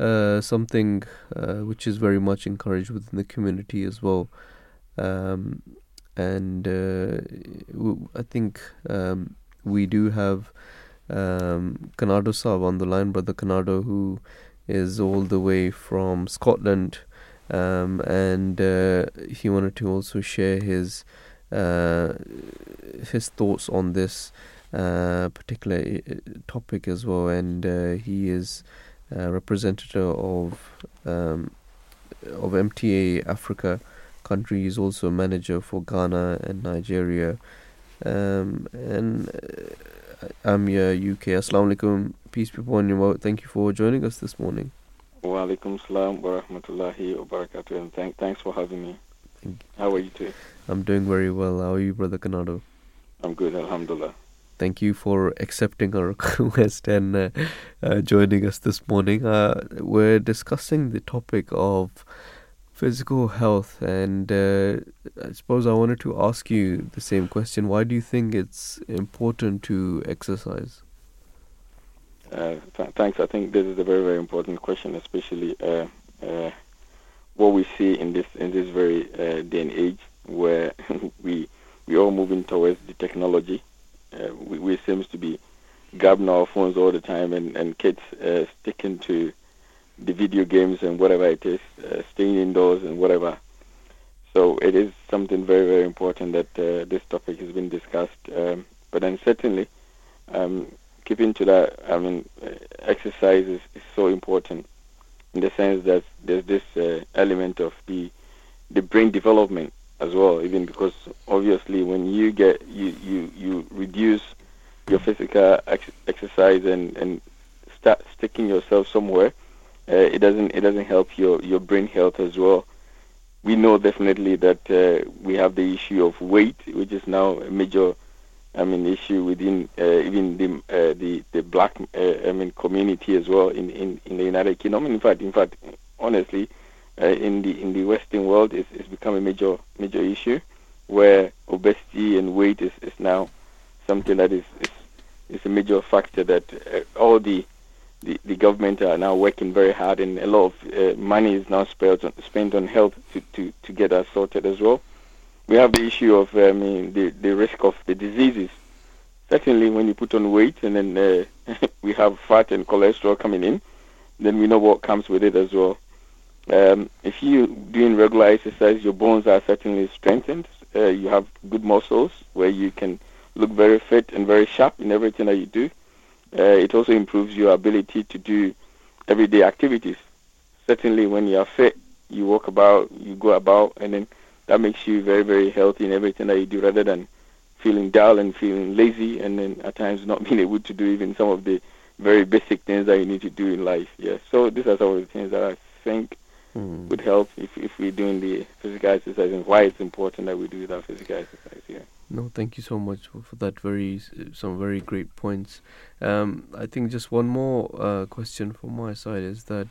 uh, something uh, which is very much encouraged within the community as well um, and uh, I think um, we do have um, Konadu Saab on the line, Brother Konadu, who is all the way from Scotland um, and uh, he wanted to also share his uh, his thoughts on this uh, particular uh, topic as well. And uh, he is a representative of um, of MTA Africa country. He's also a manager for Ghana and Nigeria. Um, and uh, I'm your UK. Assalamu alaikum. Peace be upon you. Thank you for joining us this morning. Wa alaikum salam wa rahmatullahi wa barakatuh. And thank, thanks for having me. How are you too? I'm doing very well. How are you, Brother Konadu? I'm good, alhamdulillah. Thank you for accepting our request and uh, uh, joining us this morning. Uh, we're discussing the topic of physical health, and uh, I suppose I wanted to ask you the same question. Why do you think it's important to exercise? Uh, th- thanks. I think this is a very, very important question, especially uh, uh, what we see in this in this very uh, day and age, where we we all moving towards the technology. Uh, we, we seems to be grabbing our phones all the time, and and kids sticking to the video games and whatever it is, staying indoors and whatever. So it is something very, very important that uh, this topic has been discussed. Um, but then certainly, um, keeping to that, I mean, uh, exercise is, is, so important in the sense that there's this uh, element of the the brain development as well. Even because obviously, when you get you you, you reduce your physical ex- exercise and and start sticking yourself somewhere, uh, it doesn't it doesn't help your your brain health as well. We know definitely that uh, we have the issue of weight, which is now a major I mean, issue within uh, even the uh, the the black uh, I mean community as well in, in, in the United Kingdom. In fact, in fact, honestly, in the in the Western world, it's, it's become a major major issue where obesity and weight is, is now something that is, is is a major factor that uh, all the, the the government are now working very hard and a lot of uh, money is now spent on, spent on health to, to, to get us sorted as well we have the issue of mean the the risk of the diseases. Certainly, when you put on weight and then uh, we have fat and cholesterol coming in, then we know what comes with it as well. Um, if you doing regular exercise, your bones are certainly strengthened. Uh, you have good muscles where you can look very fit and very sharp in everything that you do. Uh, it also improves your ability to do everyday activities. Certainly, when you are fit, you walk about, you go about, and then that makes you very, very healthy in everything that you do rather than feeling dull and feeling lazy and then at times not being able to do even some of the very basic things that you need to do in life. Yeah. So these are some of the things that I think mm. would help if, if we're doing the physical exercise and why it's important that we do that physical exercise. Yeah. No, thank you so much for, that. Very some very great points. Um, I think just one more uh, question from my side is that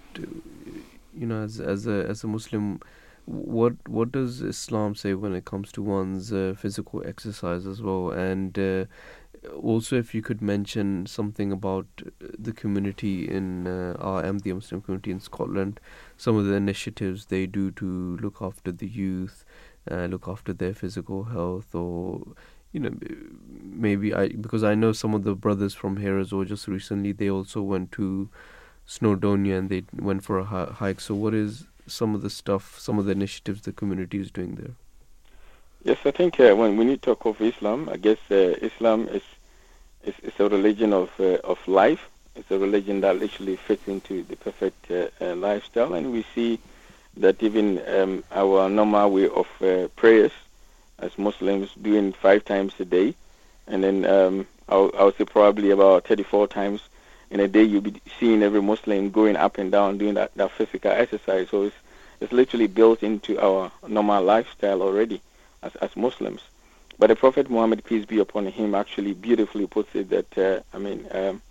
you know as as a as a Muslim what what does Islam say when it comes to one's uh, physical exercise as well? And uh, also, if you could mention something about the community in uh, Ahmadiyya Muslim community in Scotland, some of the initiatives they do to look after the youth, uh, look after their physical health, or you know maybe I because I know some of the brothers from here as well. Just recently, they also went to Snowdonia and they went for a hike. So, what is some of the stuff, some of the initiatives the community is doing there? Yes, I think uh, when when you talk of Islam, I guess uh, Islam is, is, is a religion of uh, of life. It's a religion that literally fits into the perfect uh, uh, lifestyle, and we see that even um, our normal way of uh, prayers as Muslims doing five times a day, and then um, I would say probably about 34 times in a day you'll be seeing every Muslim going up and down doing that, that physical exercise. So it's, it's literally built into our normal lifestyle already as, as Muslims. But the Prophet Muhammad, peace be upon him, actually beautifully puts it that, uh, I mean, um,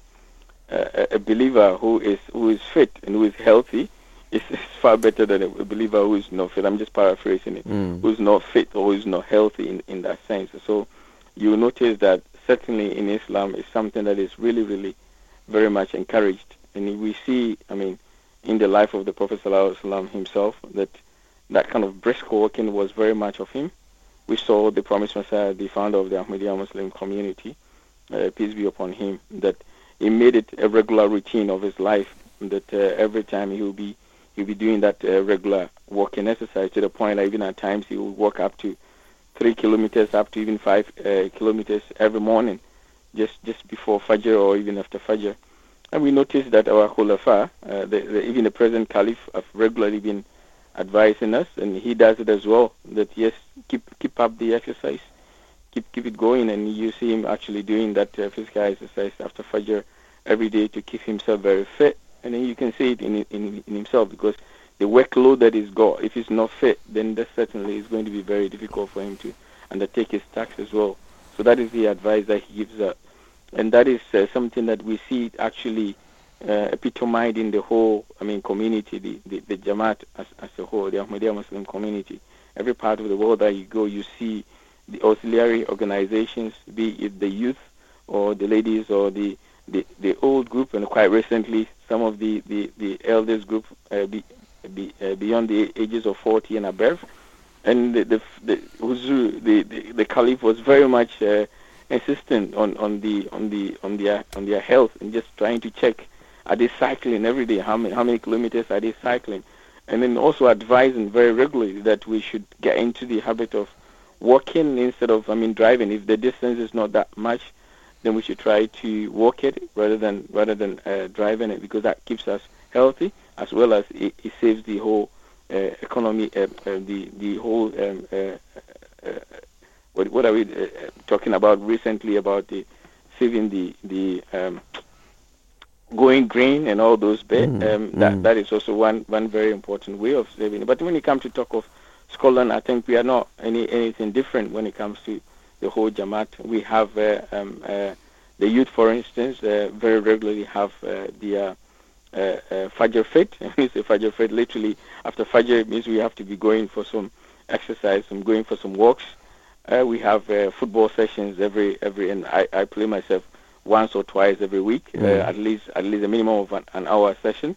a, a, believer who is who is fit and who is healthy is, is far better than a, a, believer who is not fit. I'm just paraphrasing it. Mm. Who's not fit or who's not healthy in, in that sense. So you notice that certainly in Islam is something that is really, really very much encouraged. And we see, I mean, in the life of the Prophet ﷺ himself, that that kind of brisk walking was very much of him. We saw the Promised Messiah, the founder of the Ahmadiyya Muslim community, uh, peace be upon him, that he made it a regular routine of his life, that uh, every time he would be he'll be doing that uh, regular walking exercise to the point that even at times he will walk up to three kilometers, up to even five uh, kilometers every morning just just before Fajr or even after Fajr. And we noticed that our Khulafa, uh, the, the, even the present Caliph, have regularly been advising us, and he does it as well. That yes, keep keep up the exercise, keep keep it going, and you see him actually doing that uh, physical exercise after Fajr every day to keep himself very fit. And then you can see it in, in in himself because the workload that he's got, if he's not fit, then that certainly is going to be very difficult for him to undertake his tasks as well. So that is the advice that he gives us and that is uh, something that we see actually uh, epitomized in the whole, I mean, community, the, the, the Jamaat as, as a whole, the Ahmadiyya Muslim community. Every part of the world that you go, you see the auxiliary organizations, be it the youth or the ladies or the, the, the old group, and quite recently, some of the, the, the elders group uh, be, uh, beyond the ages of 40 and above. And the, the, the, the, the, the Caliph was very much uh, insistent on, on the on the on their on their health and just trying to check are they cycling every day how many how many kilometers are they cycling and then also advising very regularly that we should get into the habit of walking instead of, I mean, driving. If the distance is not that much, then we should try to walk it rather than rather than uh, driving it because that keeps us healthy as well as it, it saves the whole uh, economy, uh, uh the the whole. Um, uh, uh, what, what are we talking about recently about the saving the the um, going green and all those. Mm, um, that mm. that is also one one very important way of saving. But when it comes to talk of Scotland, I think we are not any anything different when it comes to the whole Jamaat. We have uh, um, uh, the youth, for instance, uh, very regularly have uh, the uh, uh, Fajr Fit. Say Fajr Fit, literally after Fajr it means we have to be going for some exercise, some going for some walks. we have football sessions every every, and I, I play myself once or twice every week, mm. at least at least a minimum of an, an hour session.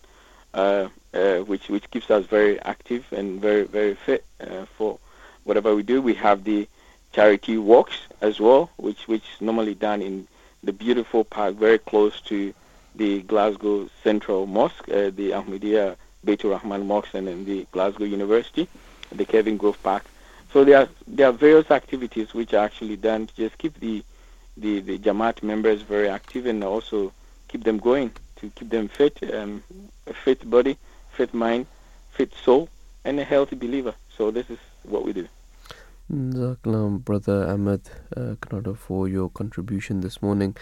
Uh, uh, which which keeps us very active and very very fit uh, for whatever we do. We have the charity walks as well, which which is normally done in the beautiful park very close to the Glasgow Central Mosque, uh, the Ahmadiyya Baitur Rahman Mosque, and then the Glasgow University, the Kelvingrove Park. So there are there are various activities which are actually done to just keep the the, the Jamaat members very active and also keep them going to keep them fit, um, a fit body, fit mind, fit soul, and a healthy believer. So this is what we do. Zaklam, Brother Ahmed uh, Konadu, for your contribution this morning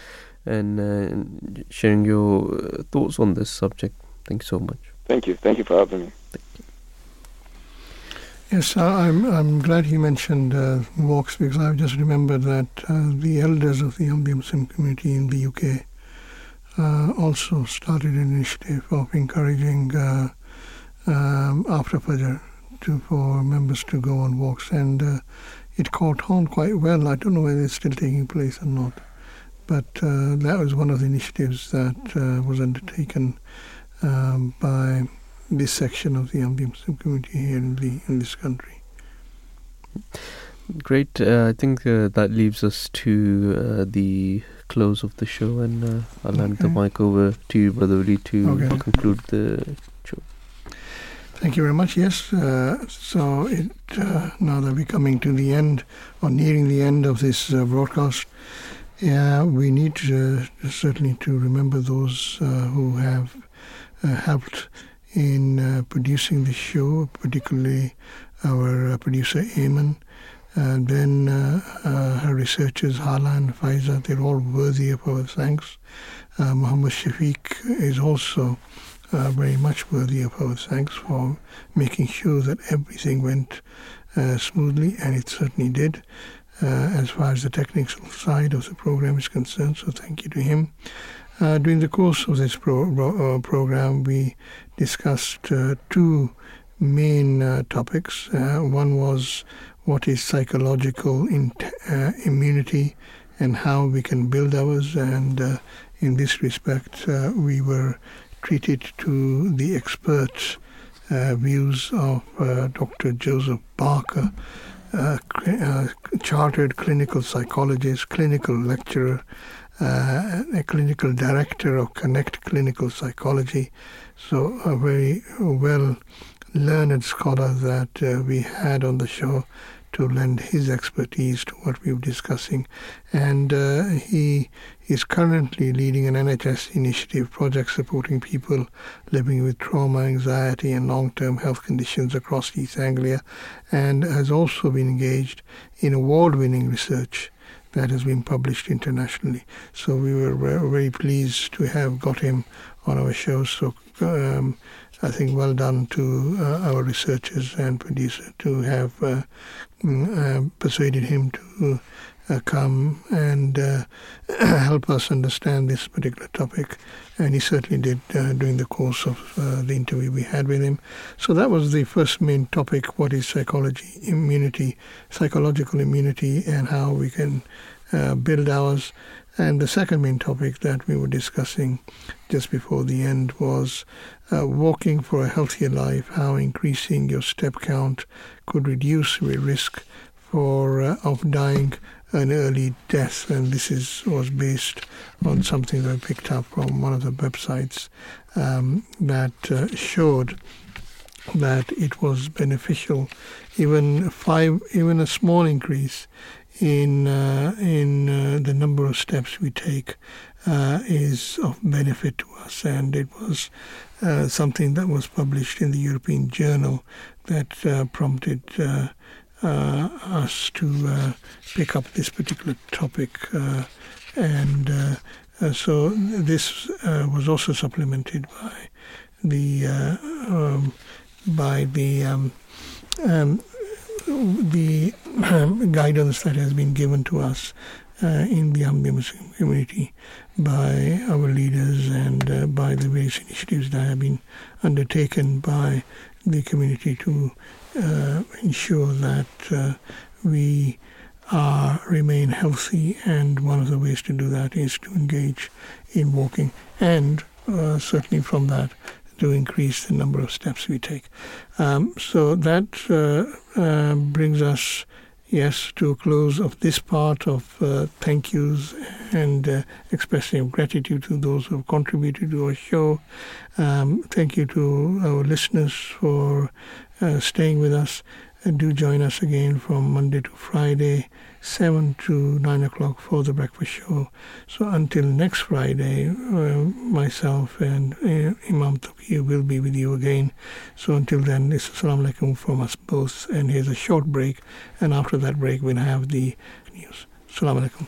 and uh, sharing your uh, thoughts on this subject. Thank you so much. Thank you. Thank you for having me. Yes, I'm I'm glad he mentioned uh, walks because I've just remembered that uh, the elders of the Ahmadiyya Muslim community in the UK uh, also started an initiative of encouraging uh, um, after Fajr to, for members to go on walks, and uh, it caught on quite well. I don't know whether it's still taking place or not, but uh, that was one of the initiatives that uh, was undertaken um, by this section of the Ahmadiyya Muslim community here in the in this country. Great. Uh, I think uh, that leaves us to uh, the close of the show, and uh, I'll okay. hand the mic over to you, Brother Uli, to okay. conclude the. Thank you very much. Yes, uh, so it, uh, now that we're coming to the end or nearing the end of this broadcast, yeah, we need to, certainly to remember those who have helped in producing the show, particularly our producer Aymen and then uh, uh, her researchers, Haala and Fayza, they're all worthy of our thanks. Uh, Muhammad Shafiq is also uh, very much worthy of our thanks for making sure that everything went uh, smoothly, and it certainly did. Uh, as far as the technical side of the program is concerned, so thank you to him. during the course of this pro- program, we discussed two main topics. one was what is psychological in, uh, immunity and how we can build ours. And uh, in this respect, uh, we were treated to the expert uh, views of uh, Dr. Joseph Barker, uh, chartered clinical psychologist, clinical lecturer, a clinical director of Connect Clinical Psychology. So, a very well learned scholar that uh, we had on the show to lend his expertise to what we were discussing. And uh, he is currently leading an NHS initiative project supporting people living with trauma, anxiety, and long term health conditions across East Anglia, and has also been engaged in award winning research that has been published internationally. So we were very pleased to have got him on our show. So um, I think well done to uh, our researchers and producer to have uh, uh, persuaded him to uh, come and uh, help us understand this particular topic. And he certainly did uh, during the course of uh, the interview we had with him. So that was the first main topic what is psychology, immunity, psychological immunity, and how we can uh, build ours. And the second main topic that we were discussing just before the end was uh, walking for a healthier life, how increasing your step count could reduce your risk for uh, of dying an early death. And this is was based on something that I picked up from one of the websites um, that uh, showed that it was beneficial. Even five, even a small increase in uh, in uh, the number of steps we take uh, is of benefit to us, and it was uh, something that was published in the European Journal that uh, prompted uh, us to pick up this particular topic, and so this was also supplemented by the um, by the um, um, the um, guidance that has been given to us uh, in the Muslim community by our leaders and uh, by the various initiatives that have been undertaken by the community to uh, ensure that uh, we are remain healthy and one of the ways to do that is to engage in walking and uh, certainly from that to increase the number of steps we take. Um, so that uh, uh, brings us, yes, to a close of this part of uh, thank yous and uh, expressing gratitude to those who have contributed to our show. Um, thank you to our listeners for uh, staying with us. And do join us again from Monday to Friday 7 to 9 o'clock for the breakfast show. So until next Friday, uh, myself and uh, Imam Taqi will be with you again. So until then, it's Assalamu alaikum from us both. And here's a short break. And after that break, we'll have the news. Assalamu alaikum.